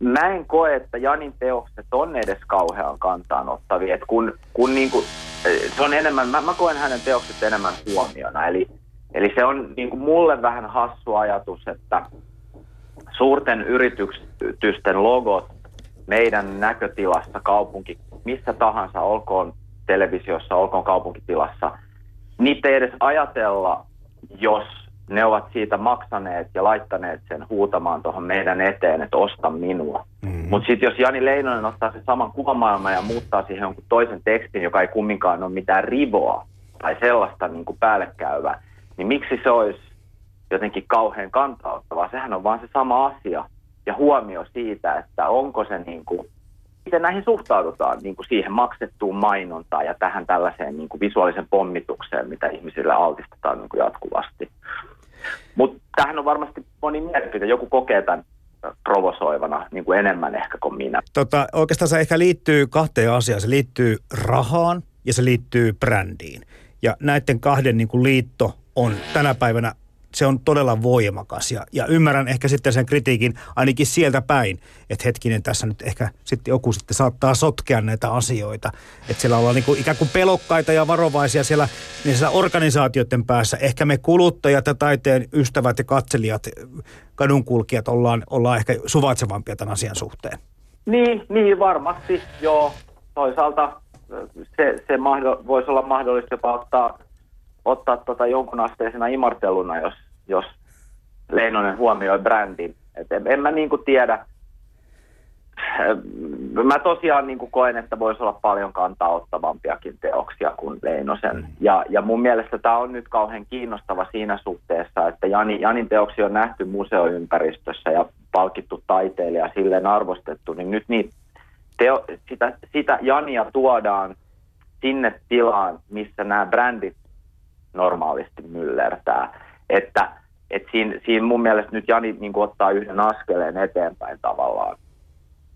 Mä en koe, että Janin teokset on edes kauhean kantaan ottavia. Et kun, kun niin kuin, se on enemmän, mä, mä koen hänen teokset enemmän huomiona. Eli, eli se on niin kuin mulle vähän hassu ajatus, että suurten yritysten logot meidän näkötilasta kaupunki, missä tahansa, olkoon televisiossa, olkoon kaupunkitilassa, niitä ei edes ajatella, jos ne ovat siitä maksaneet ja laittaneet sen huutamaan tuohon meidän eteen, että osta minua. Mm-hmm. Mutta sitten jos Jani Leinonen ottaa sen saman kuvamaailman ja muuttaa siihen jonkun toisen tekstin, joka ei kumminkaan ole mitään rivoa tai sellaista niin kuin päällekkäyvää, niin miksi se olisi jotenkin kauhean kantauttavaa? Sehän on vaan se sama asia ja huomio siitä, että onko se niin kuin, miten näihin suhtaudutaan niin kuin siihen maksettuun mainontaan ja tähän tällaiseen niin kuin visuaalisen pommitukseen, mitä ihmisille altistetaan niin kuin jatkuvasti. Mutta tähän on varmasti moni mielipide. Joku kokee tämän provosoivana niin kuin enemmän ehkä kuin minä. Tota, oikeastaan se ehkä liittyy kahteen asiaan. Se liittyy rahaan ja se liittyy brändiin. Ja näiden kahden niin kuin liitto on tänä päivänä se on todella voimakas. Ja, ja ymmärrän ehkä sitten sen kritiikin ainakin sieltä päin, että hetkinen tässä nyt ehkä sitten joku sitten saattaa sotkea näitä asioita. Että siellä ollaan niin kuin ikään kuin pelokkaita ja varovaisia siellä niissä organisaatioiden päässä. Ehkä me kuluttajat ja taiteen ystävät ja katselijat, kadunkulkijat ollaan, ollaan ehkä suvaitsevampia tämän asian suhteen. Niin, niin varmasti, joo. Toisaalta se, se mahdo, voisi olla mahdollista jopa ottaa, ottaa tota jonkun asteisena imarteluna, jos, jos Leinonen huomioi brändin. Et en, en mä niinku tiedä. Mä tosiaan niinku koen, että voisi olla paljon kantaa ottavampiakin teoksia kuin Leinosen. Mm. Ja, ja mun mielestä tämä on nyt kauhean kiinnostava siinä suhteessa, että Jani, Janin teoksia on nähty museoympäristössä ja palkittu taiteilija silleen arvostettu, niin nyt niitä teo, sitä, sitä Jania tuodaan sinne tilaan, missä nämä brändit normaalisti myllertää. Että et siinä, siinä mun mielestä nyt Jani niin ottaa yhden askeleen eteenpäin tavallaan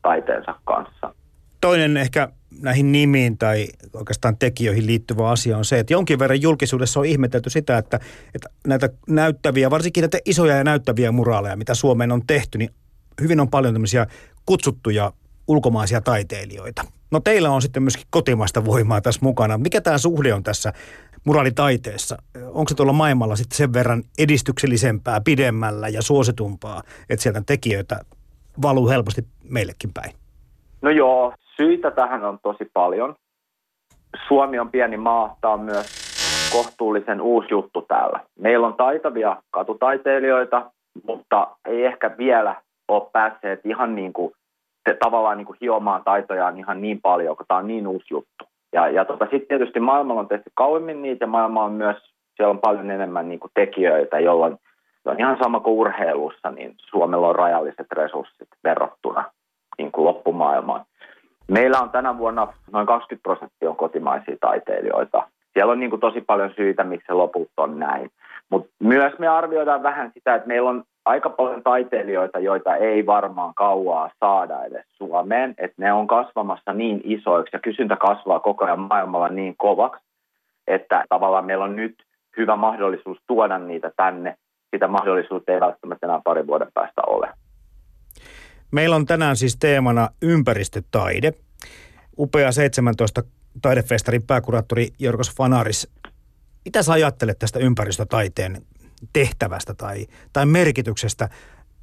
taiteensa kanssa. Toinen ehkä näihin nimiin tai oikeastaan tekijöihin liittyvä asia on se, että jonkin verran julkisuudessa on ihmetelty sitä, että, että näitä näyttäviä, varsinkin näitä isoja ja näyttäviä muraaleja, mitä Suomeen on tehty, niin hyvin on paljon tämmöisiä kutsuttuja ulkomaisia taiteilijoita. No teillä on sitten myöskin kotimaista voimaa tässä mukana. Mikä tämä suhde on tässä muraalitaiteessa? Onko se tuolla maailmalla sitten sen verran edistyksellisempää, pidemmällä ja suositumpaa, että sieltä tekijöitä valuu helposti meillekin päin? No joo, syitä tähän on tosi paljon. Suomi on pieni maa, tämä on myös kohtuullisen uusi juttu täällä. Meillä on taitavia katutaiteilijoita, mutta ei ehkä vielä ole päässeet ihan niin kuin tavallaan niin kuin hiomaan taitojaan ihan niin paljon, kun tämä on niin uusi juttu. Ja, ja tota, sitten tietysti maailmalla on tehty kauemmin niitä ja maailma on myös, siellä on paljon enemmän niin kuin tekijöitä, jolloin on ihan sama kuin urheilussa, niin Suomella on rajalliset resurssit verrattuna niin kuin loppumaailmaan. Meillä on tänä vuonna noin 20 prosenttia on kotimaisia taiteilijoita. Siellä on niin kuin tosi paljon syitä, miksi se loput on näin. Mutta myös me arvioidaan vähän sitä, että meillä on aika paljon taiteilijoita, joita ei varmaan kauaa saada edes Suomeen, että ne on kasvamassa niin isoiksi ja kysyntä kasvaa koko ajan maailmalla niin kovaksi, että tavallaan meillä on nyt hyvä mahdollisuus tuoda niitä tänne. Sitä mahdollisuutta ei välttämättä enää parin vuoden päästä ole. Meillä on tänään siis teemana ympäristötaide. Upea 17 taidefestarin pääkuraattori Jorgos Fanaris. Mitä sä ajattelet tästä ympäristötaiteen tehtävästä tai, tai merkityksestä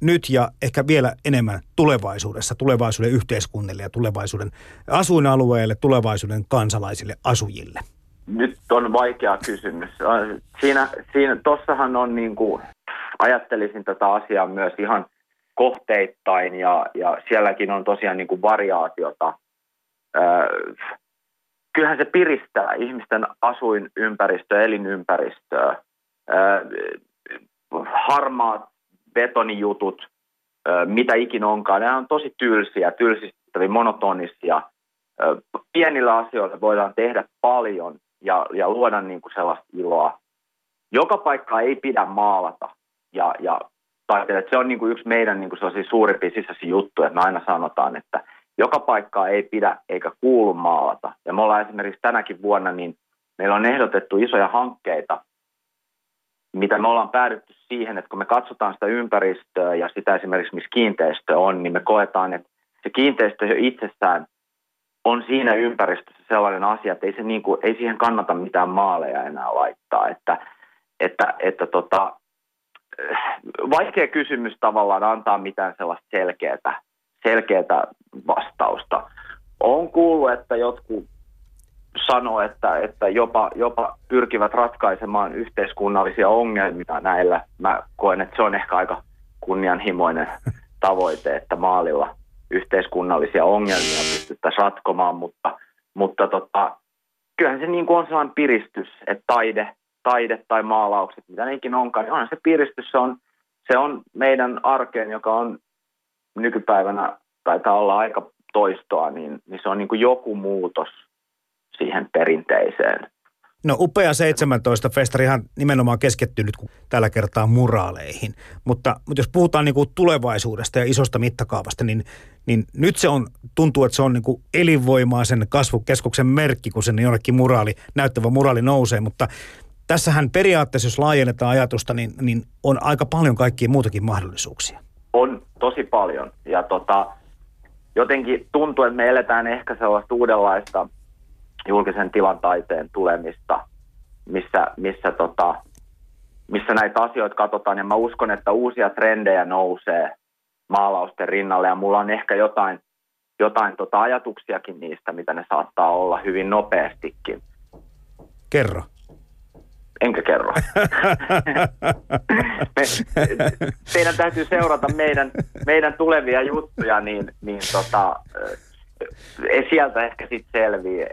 nyt ja ehkä vielä enemmän tulevaisuudessa, tulevaisuuden yhteiskunnille ja tulevaisuuden asuinalueille, tulevaisuuden kansalaisille asujille? Nyt on vaikea kysymys. Siinä, siinä tossahan on niin kuin, ajattelisin tätä asiaa myös ihan kohteittain ja, ja sielläkin on tosiaan niin kuin variaatiota. Öö, kyllähän se piristää ihmisten asuinympäristöä, elinympäristöä. Öö, harmaat betonijutut, mitä ikin onkaan, nämä on tosi tylsiä, tylsistäviä, monotonisia. Pienillä asioilla voidaan tehdä paljon ja, ja luoda niin kuin sellaista iloa. Joka paikka ei pidä maalata ja, ja taiteella. Se on niin kuin yksi meidän niin kuin suurimpia sisäisiä juttuja, että me aina sanotaan, että joka paikkaa ei pidä eikä kuulu maalata. Ja me ollaan esimerkiksi tänäkin vuonna, niin meillä on ehdotettu isoja hankkeita, mitä me ollaan päädytty siihen, että kun me katsotaan sitä ympäristöä ja sitä esimerkiksi, missä kiinteistö on, niin me koetaan, että se kiinteistö jo itsessään on siinä ympäristössä sellainen asia, että ei, se niin kuin, ei siihen kannata mitään maaleja enää laittaa. Että, että, että tota, vaikea kysymys tavallaan antaa mitään sellaista selkeää, selkeää vastausta. On kuullut, että jotkut sanoo, että, että jopa, jopa pyrkivät ratkaisemaan yhteiskunnallisia ongelmia näillä. Mä koen, että se on ehkä aika kunnianhimoinen tavoite, että maalilla yhteiskunnallisia ongelmia pystyttäisiin ratkomaan, mutta, mutta tota, kyllähän se niin kuin on sellainen piristys, että taide, taide tai maalaukset, mitä nekin onkaan, niin onhan se piristys, se on, se on meidän arkeen, joka on nykypäivänä taitaa olla aika toistoa, niin, niin se on niin kuin joku muutos – siihen perinteiseen. No upea 17 festarihan nimenomaan keskittynyt tällä kertaa muraaleihin. Mutta, mutta jos puhutaan niin kuin tulevaisuudesta ja isosta mittakaavasta, niin, niin nyt se on, tuntuu, että se on niin kuin elinvoimaisen kasvukeskuksen merkki, kun sen jonnekin muraali, näyttävä muraali nousee. Mutta tässähän periaatteessa, jos laajennetaan ajatusta, niin, niin on aika paljon kaikkia muutakin mahdollisuuksia. On tosi paljon. Ja tota, jotenkin tuntuu, että me eletään ehkä sellaista uudenlaista julkisen tilan taiteen tulemista, missä, missä, tota, missä näitä asioita katsotaan. Ja mä uskon, että uusia trendejä nousee maalausten rinnalle ja mulla on ehkä jotain, jotain tota ajatuksiakin niistä, mitä ne saattaa olla hyvin nopeastikin. Kerro. Enkä kerro. Me, teidän täytyy seurata meidän, meidän tulevia juttuja, niin, niin tota, sieltä ehkä sitten selvii.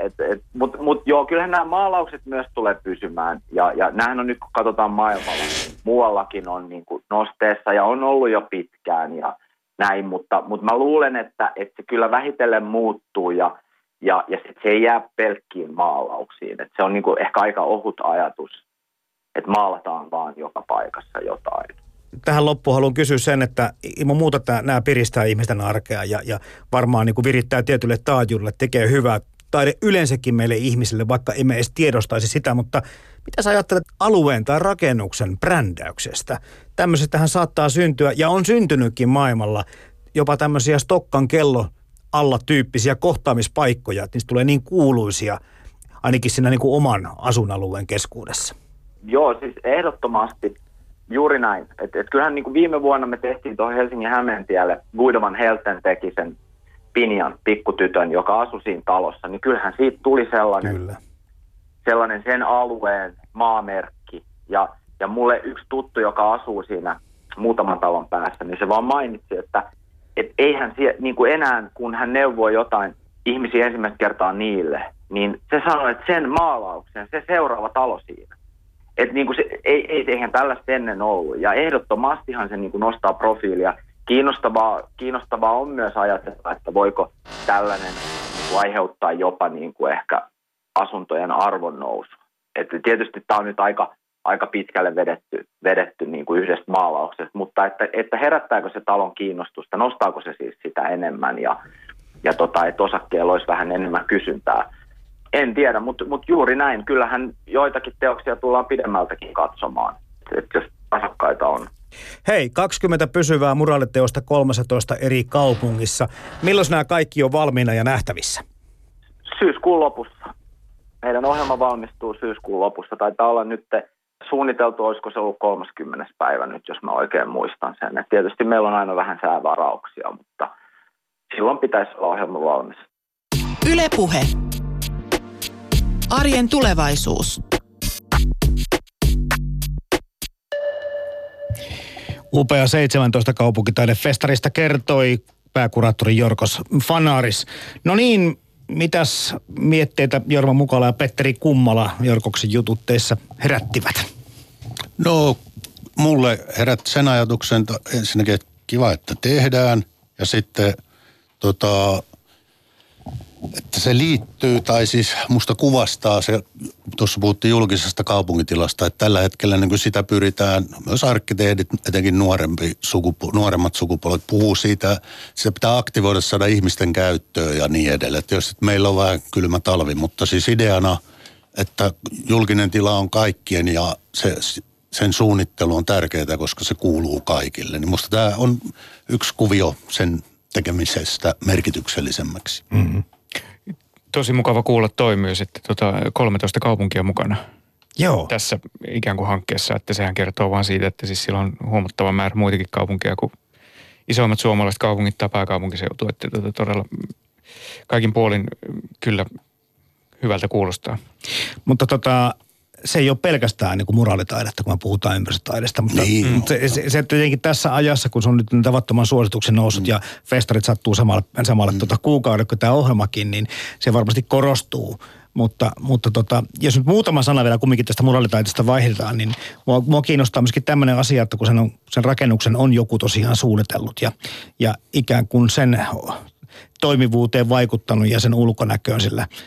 Mutta mut joo, kyllähän nämä maalaukset myös tulee pysymään. Ja, ja nämähän on nyt, kun katsotaan maailmalla, muuallakin on niin kuin nosteessa ja on ollut jo pitkään ja näin. Mutta, mutta mä luulen, että, että se kyllä vähitellen muuttuu ja, ja, ja sit se ei jää pelkkiin maalauksiin. Et se on niin kuin ehkä aika ohut ajatus, että maalataan vaan joka paikassa jotain tähän loppuun haluan kysyä sen, että ilman muuta tämä, nämä piristää ihmisten arkea ja, ja varmaan niin kuin virittää tietylle taajuudelle, tekee hyvää taide yleensäkin meille ihmisille, vaikka emme edes tiedostaisi sitä, mutta mitä sä ajattelet alueen tai rakennuksen brändäyksestä? Tämmöisestähän saattaa syntyä ja on syntynytkin maailmalla jopa tämmöisiä Stokkan kello alla tyyppisiä kohtaamispaikkoja, että niistä tulee niin kuuluisia ainakin siinä niin kuin oman asuinalueen keskuudessa. Joo, siis ehdottomasti Juuri näin. Et, et kyllähän niin kuin viime vuonna me tehtiin tuohon Helsingin Hämeentielle, Guidovan Helten teki sen Pinjan pikkutytön, joka asui siinä talossa, niin kyllähän siitä tuli sellainen, Kyllä. sellainen sen alueen maamerkki. Ja, ja mulle yksi tuttu, joka asuu siinä muutaman talon päässä, niin se vaan mainitsi, että et eihän sie, niin kuin enää, kun hän neuvoi jotain ihmisiä ensimmäistä kertaa niille, niin se sanoi, että sen maalauksen, se seuraava talo siinä, että niin kuin se, ei, ei, eihän tällaista ennen ollut. Ja ehdottomastihan se niin kuin nostaa profiilia. Kiinnostavaa, kiinnostavaa on myös ajatella, että voiko tällainen niin aiheuttaa jopa niin kuin ehkä asuntojen arvon nousu. Että tietysti tämä on nyt aika, aika pitkälle vedetty, vedetty niin kuin yhdestä maalauksesta, mutta että, että herättääkö se talon kiinnostusta, nostaako se siis sitä enemmän ja, ja tota, että osakkeella olisi vähän enemmän kysyntää. En tiedä, mutta, mutta juuri näin. Kyllähän joitakin teoksia tullaan pidemmältäkin katsomaan, että jos asakkaita on. Hei, 20 pysyvää muraaliteosta 13 eri kaupungissa. Milloin nämä kaikki on valmiina ja nähtävissä? Syyskuun lopussa. Meidän ohjelma valmistuu syyskuun lopussa. Taitaa olla nyt suunniteltu, olisiko se ollut 30. päivä nyt, jos mä oikein muistan sen. Et tietysti meillä on aina vähän säävarauksia, mutta silloin pitäisi olla ohjelma valmis. Ylepuhe. Arjen tulevaisuus. Upea 17 kaupunkitaidefestarista kertoi pääkuraattori Jorkos Fanaris. No niin, mitäs mietteitä Jorma Mukala ja Petteri Kummala Jorkoksen jututteissa herättivät? No, mulle herät sen ajatuksen, että ensinnäkin että kiva, että tehdään. Ja sitten tota, että se liittyy, tai siis musta kuvastaa se, tuossa puhuttiin julkisesta kaupunkitilasta, että tällä hetkellä niin kuin sitä pyritään, myös arkkitehdit, etenkin nuorempi sukupu, nuoremmat sukupolvet puhuu siitä, sitä pitää aktivoida saada ihmisten käyttöön ja niin edelleen. Että jos että meillä on vähän kylmä talvi, mutta siis ideana, että julkinen tila on kaikkien ja se, sen suunnittelu on tärkeää, koska se kuuluu kaikille. Niin musta tämä on yksi kuvio sen tekemisestä merkityksellisemmäksi. Mm-hmm tosi mukava kuulla toi myös, että tota 13 kaupunkia mukana. Joo. Tässä ikään kuin hankkeessa, että sehän kertoo vaan siitä, että siis sillä on huomattava määrä muitakin kaupunkeja kuin isoimmat suomalaiset kaupungit tai pääkaupunkiseutu, että tota todella kaikin puolin kyllä hyvältä kuulostaa. Mutta tota, se ei ole pelkästään niin kuin moraalitaidetta, kun me puhutaan ympäristötaidesta, mutta niin. se, se, se jotenkin tässä ajassa, kun se on nyt tavattoman suosituksen noussut mm. ja festarit sattuu samalle, samalle mm. tuota kuukauden kuin tämä ohjelmakin, niin se varmasti korostuu. Mutta, mutta tota, jos nyt muutama sana vielä kumminkin tästä moraalitaiteesta vaihdetaan, niin mua, mua kiinnostaa myöskin tämmöinen asia, että kun sen, on, sen rakennuksen on joku tosiaan suunnitellut ja, ja ikään kuin sen toimivuuteen vaikuttanut ja sen ulkonäköön sillä –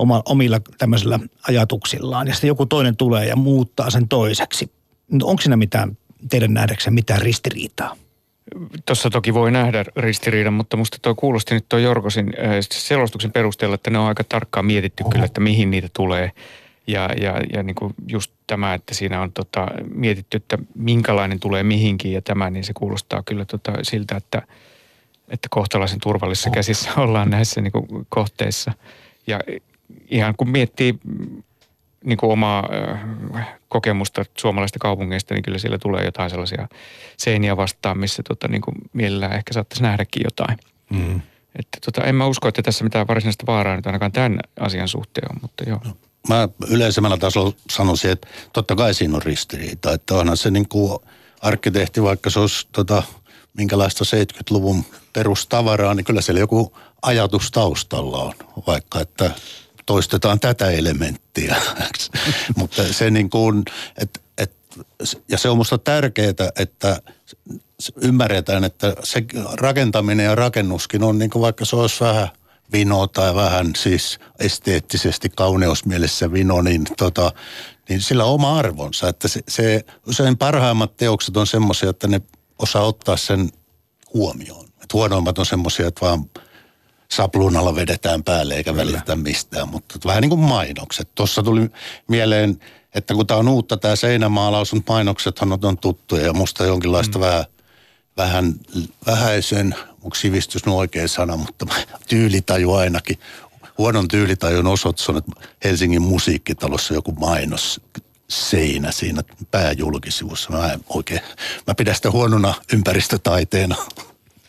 oma, omilla tämmöisillä ajatuksillaan. Ja sitten joku toinen tulee ja muuttaa sen toiseksi. Onko siinä mitään teidän nähdäkseen mitään ristiriitaa? Tuossa toki voi nähdä ristiriidan, mutta musta tuo kuulosti nyt tuo Jorkosin äh, selostuksen perusteella, että ne on aika tarkkaan mietitty kyllä, että mihin niitä tulee. Ja, ja, ja niin kuin just tämä, että siinä on tota, mietitty, että minkälainen tulee mihinkin ja tämä, niin se kuulostaa kyllä tota siltä, että, että kohtalaisen turvallisissa käsissä ollaan näissä niin kuin kohteissa. Ja ihan kun miettii niin kuin omaa kokemusta suomalaisista kaupungeista, niin kyllä siellä tulee jotain sellaisia seiniä vastaan, missä tota, niin kuin mielellään ehkä saattaisi nähdäkin jotain. Mm. Että tota, en mä usko, että tässä mitään varsinaista vaaraa nyt ainakaan tämän asian suhteen on, mutta joo. No, mä yleisemmällä tasolla sanoisin, että totta kai siinä on ristiriita, että onhan se niin kuin arkkitehti, vaikka se olisi tota, minkälaista 70-luvun perustavaraa, niin kyllä siellä joku ajatus taustalla on, vaikka että toistetaan tätä elementtiä. Mutta se niin kuin, et, et, ja se on minusta tärkeää, että ymmärretään, että se rakentaminen ja rakennuskin on niin kuin vaikka se olisi vähän vino tai vähän siis esteettisesti kauneusmielessä vino, niin, tota, niin sillä on oma arvonsa. Että se, se usein parhaimmat teokset on semmoisia, että ne osaa ottaa sen huomioon. Et huonoimmat on semmoisia, että vaan – sapluunalla vedetään päälle eikä Kyllä. välitetä mistään, mutta vähän niin kuin mainokset. Tuossa tuli mieleen, että kun tämä on uutta tämä seinämaalaus, mutta mainoksethan on tuttuja ja musta jonkinlaista mm. vähän, vähän vähäisen, onko sivistys no oikea sana, mutta tyylitaju ainakin. Huonon tyylitajun osoitus on, että Helsingin musiikkitalossa joku mainos seinä siinä pääjulkisivussa. Mä, oikein, mä pidän sitä huonona ympäristötaiteena.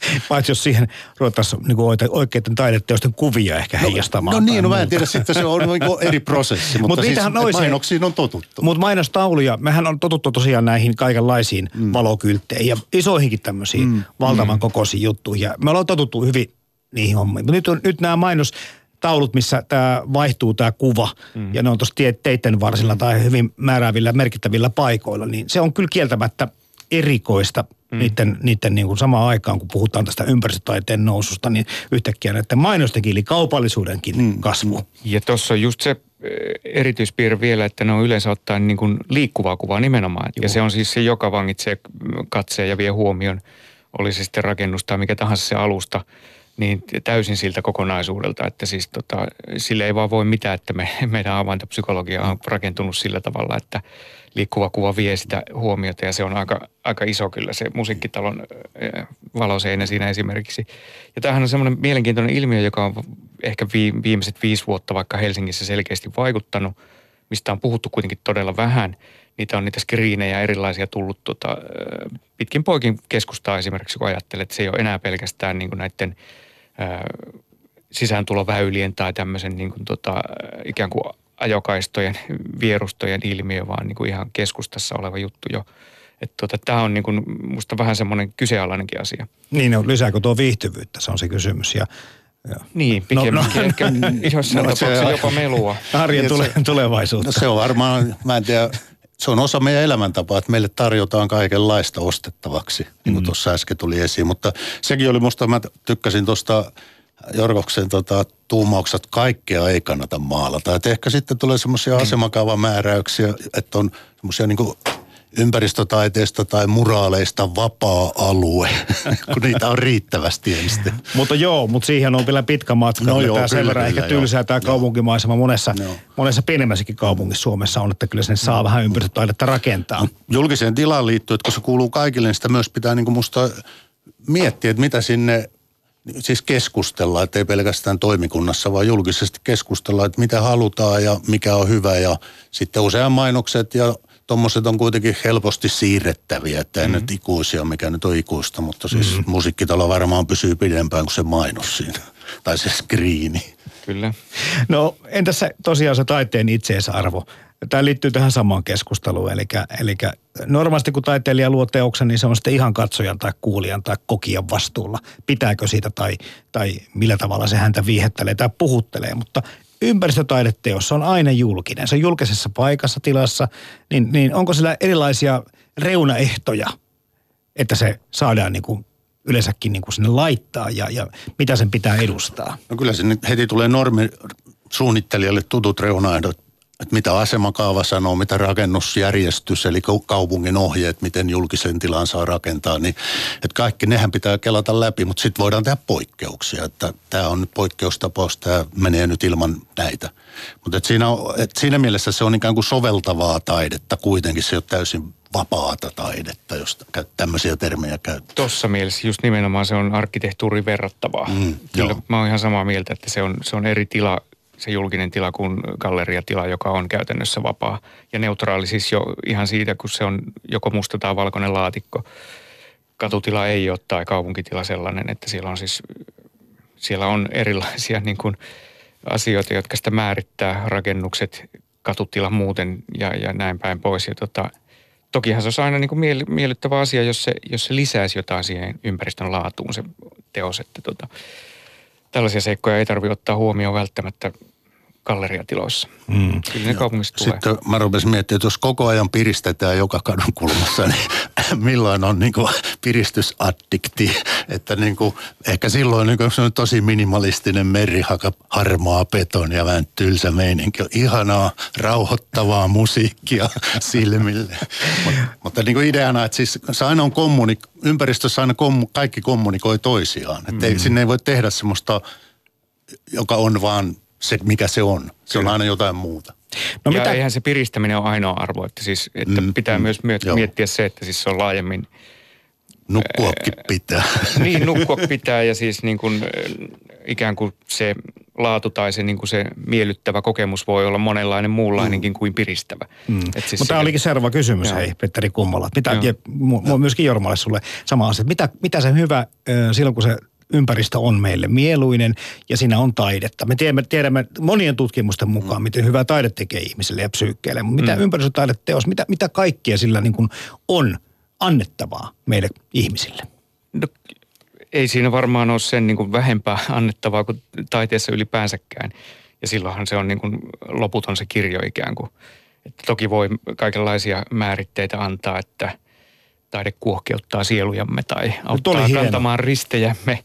Paitsi jos siihen ruvettaisiin niin oikeiden taideteosten kuvia ehkä no, heijastamaan. No, no niin, no mä en tiedä, sitten se on niin eri prosessi, mutta Mut siis mainoksiin on totuttu. Mutta mainostauluja, mehän on totuttu tosiaan näihin kaikenlaisiin mm. valokyltteihin ja isoihinkin tämmöisiin mm. valtavan mm. kokoisiin juttuihin. Ja me ollaan totuttu hyvin niihin hommiin. Mutta nyt, on, nyt nämä mainos taulut, missä tämä vaihtuu tämä kuva, mm. ja ne on tuossa teiden varsilla tai hyvin määräävillä, merkittävillä paikoilla, niin se on kyllä kieltämättä erikoista mm. niiden, niiden niin kuin samaan aikaan, kun puhutaan tästä ympäristötaiteen noususta, niin yhtäkkiä näiden mainostenkin, eli kaupallisuudenkin mm. kasvu. Ja tuossa on just se eh, erityispiirre vielä, että ne on yleensä ottaen niin kuin liikkuvaa kuvaa nimenomaan. Joo. Ja se on siis se, joka vangitsee katseen ja vie huomion, oli se sitten rakennus tai mikä tahansa se alusta, niin täysin siltä kokonaisuudelta, että siis tota, sille ei vaan voi mitään, että me, meidän avaintopsykologia on rakentunut sillä tavalla, että liikkuva kuva vie sitä huomiota ja se on aika, aika iso kyllä se musiikkitalon valoseinä siinä esimerkiksi. Ja tämähän on semmoinen mielenkiintoinen ilmiö, joka on ehkä viimeiset viisi vuotta vaikka Helsingissä selkeästi vaikuttanut, mistä on puhuttu kuitenkin todella vähän. Niitä on niitä skriinejä erilaisia tullut tota, pitkin poikin keskustaa esimerkiksi, kun ajattelee, että se ei ole enää pelkästään niin kuin näiden sisääntuloväylien tai tämmöisen niin kuin tota, ikään kuin ajokaistojen, vierustojen ilmiö, vaan niin kuin ihan keskustassa oleva juttu jo. Että tota, tämä on niin kuin musta vähän semmoinen kysealainenkin asia. Niin, no, lisääkö tuo viihtyvyyttä, se on se kysymys. Ja, ja. Niin, pikemminkin no, no. ehkä jossain no, tapauksessa jopa melua. Arjen tule, tulevaisuutta. No se on varmaan, mä en tiedä, se on osa meidän elämäntapaa, että meille tarjotaan kaikenlaista ostettavaksi, niin kuin mm. tuossa äsken tuli esiin. Mutta sekin oli musta, mä tykkäsin tuosta Jorgoksen tota, tuumaukset, kaikkea ei kannata maalata. Et ehkä sitten tulee semmoisia mm. asemakaavamääräyksiä, että on semmoisia niin ympäristötaiteista tai muraaleista vapaa-alue, kun niitä on riittävästi. Niin mutta joo, mutta siihen on vielä pitkä matka. No joo, tämä sen verran ehkä tylsää tämä kaupunkimaisema monessa, monessa pienemmässäkin kaupungissa Suomessa on, että kyllä sen saa vähän ympäristötaidetta rakentaa. Julkiseen tilaan liittyen, että kun se kuuluu kaikille, niin sitä myös pitää niin kuin musta miettiä, että mitä sinne siis keskustella, että ei pelkästään toimikunnassa, vaan julkisesti keskustella, että mitä halutaan ja mikä on hyvä. Ja sitten usean mainokset ja tuommoiset on kuitenkin helposti siirrettäviä, että ei mm-hmm. nyt ikuisia, mikä nyt on ikuista, mutta siis mm-hmm. musiikkitalo varmaan pysyy pidempään kuin se mainos siinä, tai se skriini. Kyllä. No entäs se, tosiaan se taiteen itseisarvo? Tämä liittyy tähän samaan keskusteluun, eli, eli normaalisti kun taiteilija luo teoksen, niin se on sitten ihan katsojan tai kuulijan tai kokijan vastuulla. Pitääkö siitä tai, tai millä tavalla se häntä viihettelee tai puhuttelee, mutta ympäristötaideteos on aina julkinen. Se on julkisessa paikassa, tilassa, niin, niin onko sillä erilaisia reunaehtoja, että se saadaan niin kuin yleensäkin niin kuin sinne laittaa ja, ja mitä sen pitää edustaa? No kyllä se heti tulee normi suunnittelijalle tutut reunaehdot että mitä asemakaava sanoo, mitä rakennusjärjestys, eli kaupungin ohjeet, miten julkisen tilan saa rakentaa, niin että kaikki nehän pitää kelata läpi, mutta sitten voidaan tehdä poikkeuksia, että tämä on nyt poikkeustapaus, tämä menee nyt ilman näitä. Mutta siinä, et siinä mielessä se on ikään kuin soveltavaa taidetta kuitenkin, se ei ole täysin vapaata taidetta, jos tämmöisiä termejä käyttää. Tuossa mielessä just nimenomaan se on arkkitehtuuri verrattavaa. Mm, Kyllä joo. mä oon ihan samaa mieltä, että se on, se on eri tila, se julkinen tila kuin galleriatila, joka on käytännössä vapaa. Ja neutraali siis jo ihan siitä, kun se on joko musta tai valkoinen laatikko. Katutila ei ole tai kaupunkitila sellainen, että siellä on siis siellä on erilaisia niin kuin asioita, jotka sitä määrittää, rakennukset, katutila muuten ja, ja näin päin pois. Ja tota, tokihan se olisi aina niin kuin miellyttävä asia, jos se, jos se lisäisi jotain siihen ympäristön laatuun se teos. Että tota, tällaisia seikkoja ei tarvitse ottaa huomioon välttämättä galleriatiloissa. Mm. Kyllä ne kaupungissa tulee. Sitten mä rupesin miettimään, että jos koko ajan piristetään joka kadun kulmassa, niin milloin on niin piristysaddikti. Että niin kuin, ehkä silloin niin kuin, se on tosi minimalistinen merihaka, harmaa beton ja vähän tylsä meininki. Ihanaa, rauhoittavaa musiikkia silmille. Mut, mutta niin kuin ideana, että siis se aina on kommunik- ympäristössä aina kom- kaikki kommunikoi toisiaan. Että mm. sinne ei voi tehdä semmoista, joka on vaan se, mikä se on. Se Kyllä. on aina jotain muuta. No ja mitä? eihän se piristäminen ole ainoa arvo, että, siis, että mm, pitää mm, myös miettiä joo. se, että siis se on laajemmin... Nukkuakin pitää. niin, nukkua pitää ja siis niin kuin, ikään kuin se laatu tai se, niin kuin se miellyttävä kokemus voi olla monenlainen muunlainenkin mm. kuin piristävä. Mm. siis Mutta tämä olikin seuraava kysymys, joo. hei Petteri Kummala. Mitä, ja, myöskin Jormalle sulle sama asia. Mitä, mitä se hyvä silloin, kun se ympäristö on meille mieluinen ja siinä on taidetta. Me tiedämme, tiedämme monien tutkimusten mukaan, mm. miten hyvä taide tekee ihmiselle ja psyykkeelle. Mutta mitä mm. ympäristötaideteos, mitä, mitä kaikkea sillä niin kuin on annettavaa meille ihmisille? No, ei siinä varmaan ole sen niin kuin vähempää annettavaa kuin taiteessa ylipäänsäkään. Ja silloinhan se on niin kuin loputon se kirjo ikään kuin. Että toki voi kaikenlaisia määritteitä antaa, että – taide kuohkeuttaa sielujamme tai auttaa kantamaan ristejämme.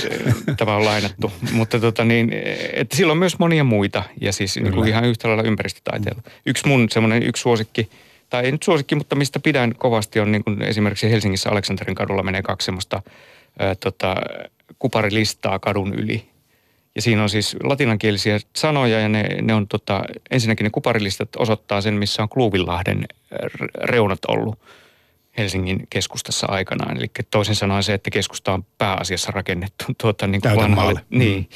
Tämä on lainattu. Mutta tota niin, että sillä on myös monia muita ja siis niin kuin ihan yhtä lailla ympäristötaiteella. Yksi mun semmoinen yksi suosikki, tai ei nyt suosikki, mutta mistä pidän kovasti on niin kuin esimerkiksi Helsingissä Aleksanterin kadulla menee kaksi semmoista ää, tota, kuparilistaa kadun yli. Ja siinä on siis latinankielisiä sanoja ja ne, ne on tota, ensinnäkin ne kuparilistat osoittaa sen, missä on Kluuvinlahden reunat ollut – Helsingin keskustassa aikanaan. Eli toisin sanoen se, että keskusta on pääasiassa rakennettu tuota, niin kuin vanhalle, mm. niin,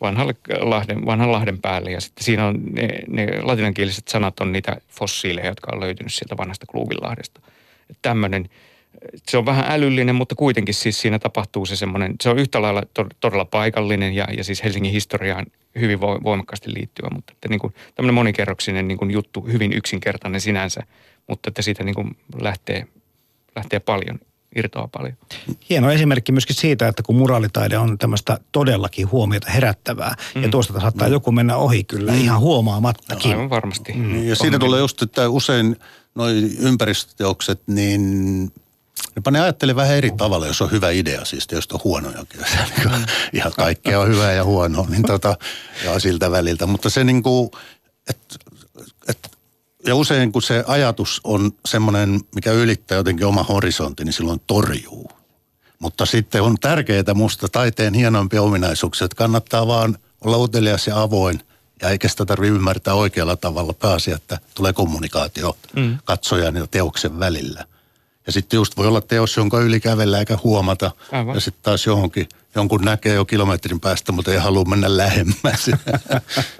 vanhalle Lahden, vanhan Lahden päälle. Ja sitten siinä on ne, ne latinankieliset sanat on niitä fossiileja, jotka on löytynyt sieltä vanhasta Kluuvinlahdesta. Tämmöinen, se on vähän älyllinen, mutta kuitenkin siis siinä tapahtuu se semmoinen, se on yhtä lailla todella paikallinen ja, ja siis Helsingin historiaan hyvin voimakkaasti liittyvä, mutta että niin kuin, tämmöinen monikerroksinen niin kuin juttu, hyvin yksinkertainen sinänsä, mutta että siitä niin kuin lähtee lähtee paljon, irtoaa paljon. Hieno esimerkki myöskin siitä, että kun muraalitaide on tämmöistä todellakin huomiota herättävää, mm. ja tuosta saattaa mm. joku mennä ohi kyllä mm. ihan huomaamattakin. No, aivan varmasti. Mm. Ja siinä tulee just, että usein noin ympäristöteokset, niin Jopa ne ajattelee vähän eri tavalla, jos on hyvä idea, siis jos on huonojakin. Niin mm. ihan kaikkea on hyvää ja huonoa, niin tota, ja siltä väliltä. Mutta se niin kuin, että et ja usein kun se ajatus on semmoinen, mikä ylittää jotenkin oma horisontti, niin silloin torjuu. Mutta sitten on tärkeää musta taiteen hienompia ominaisuuksia, että kannattaa vaan olla utelias ja avoin ja eikä sitä tarvitse ymmärtää oikealla tavalla pääasia, että tulee kommunikaatio mm. katsojan ja teoksen välillä. Ja sitten just voi olla teos, jonka yli kävellä eikä huomata. Aivan. Ja sitten taas johonkin, jonkun näkee jo kilometrin päästä, mutta ei halua mennä lähemmäs.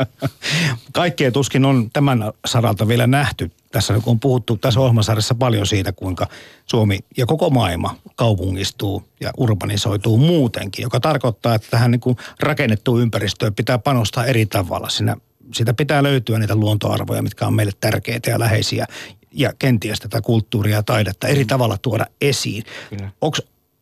Kaikkea tuskin on tämän saralta vielä nähty. Tässä on puhuttu tässä ohjelmasarjassa paljon siitä, kuinka Suomi ja koko maailma kaupungistuu ja urbanisoituu muutenkin, joka tarkoittaa, että tähän niin kuin rakennettuun ympäristöön pitää panostaa eri tavalla. Siinä siitä pitää löytyä niitä luontoarvoja, mitkä on meille tärkeitä ja läheisiä ja kenties tätä kulttuuria ja taidetta eri mm. tavalla tuoda esiin.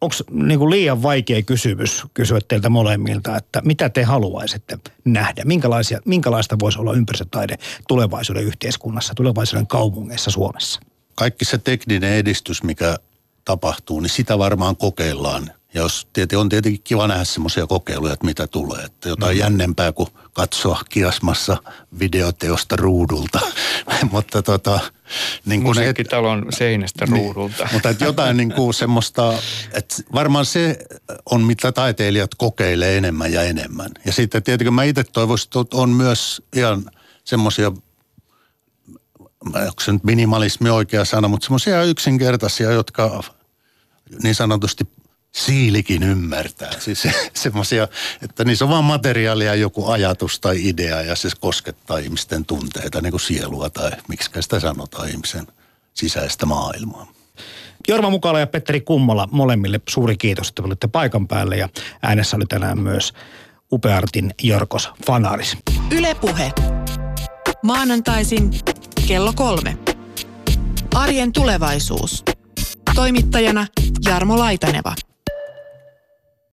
Onko niinku liian vaikea kysymys kysyä teiltä molemmilta, että mitä te haluaisitte nähdä? Minkälaisia, minkälaista voisi olla ympäristötaide tulevaisuuden yhteiskunnassa, tulevaisuuden kaupungeissa Suomessa? Kaikki se tekninen edistys, mikä tapahtuu, niin sitä varmaan kokeillaan jos tietysti on tietenkin kiva nähdä semmoisia kokeiluja, että mitä tulee. Että jotain mm. jännempää kuin katsoa kiasmassa videoteosta ruudulta. mutta tota, niin kuin Musiikkitalon et, seinästä niin, ruudulta. mutta että jotain niin kuin semmoista, että varmaan se on mitä taiteilijat kokeilee enemmän ja enemmän. Ja sitten tietenkin mä itse toivoisin, että on myös ihan semmoisia onko se nyt minimalismi oikea sana, mutta semmoisia yksinkertaisia, jotka niin sanotusti siilikin ymmärtää. Siis semmoisia, että niissä on vaan materiaalia joku ajatus tai idea ja se koskettaa ihmisten tunteita, niin kuin sielua tai miksi sitä sanotaan ihmisen sisäistä maailmaa. Jorma Mukala ja Petteri Kummola, molemmille suuri kiitos, että olitte paikan päälle ja äänessä oli tänään myös Upeartin Jorkos Fanaris. Ylepuhe. Maanantaisin kello kolme. Arjen tulevaisuus. Toimittajana Jarmo Laitaneva.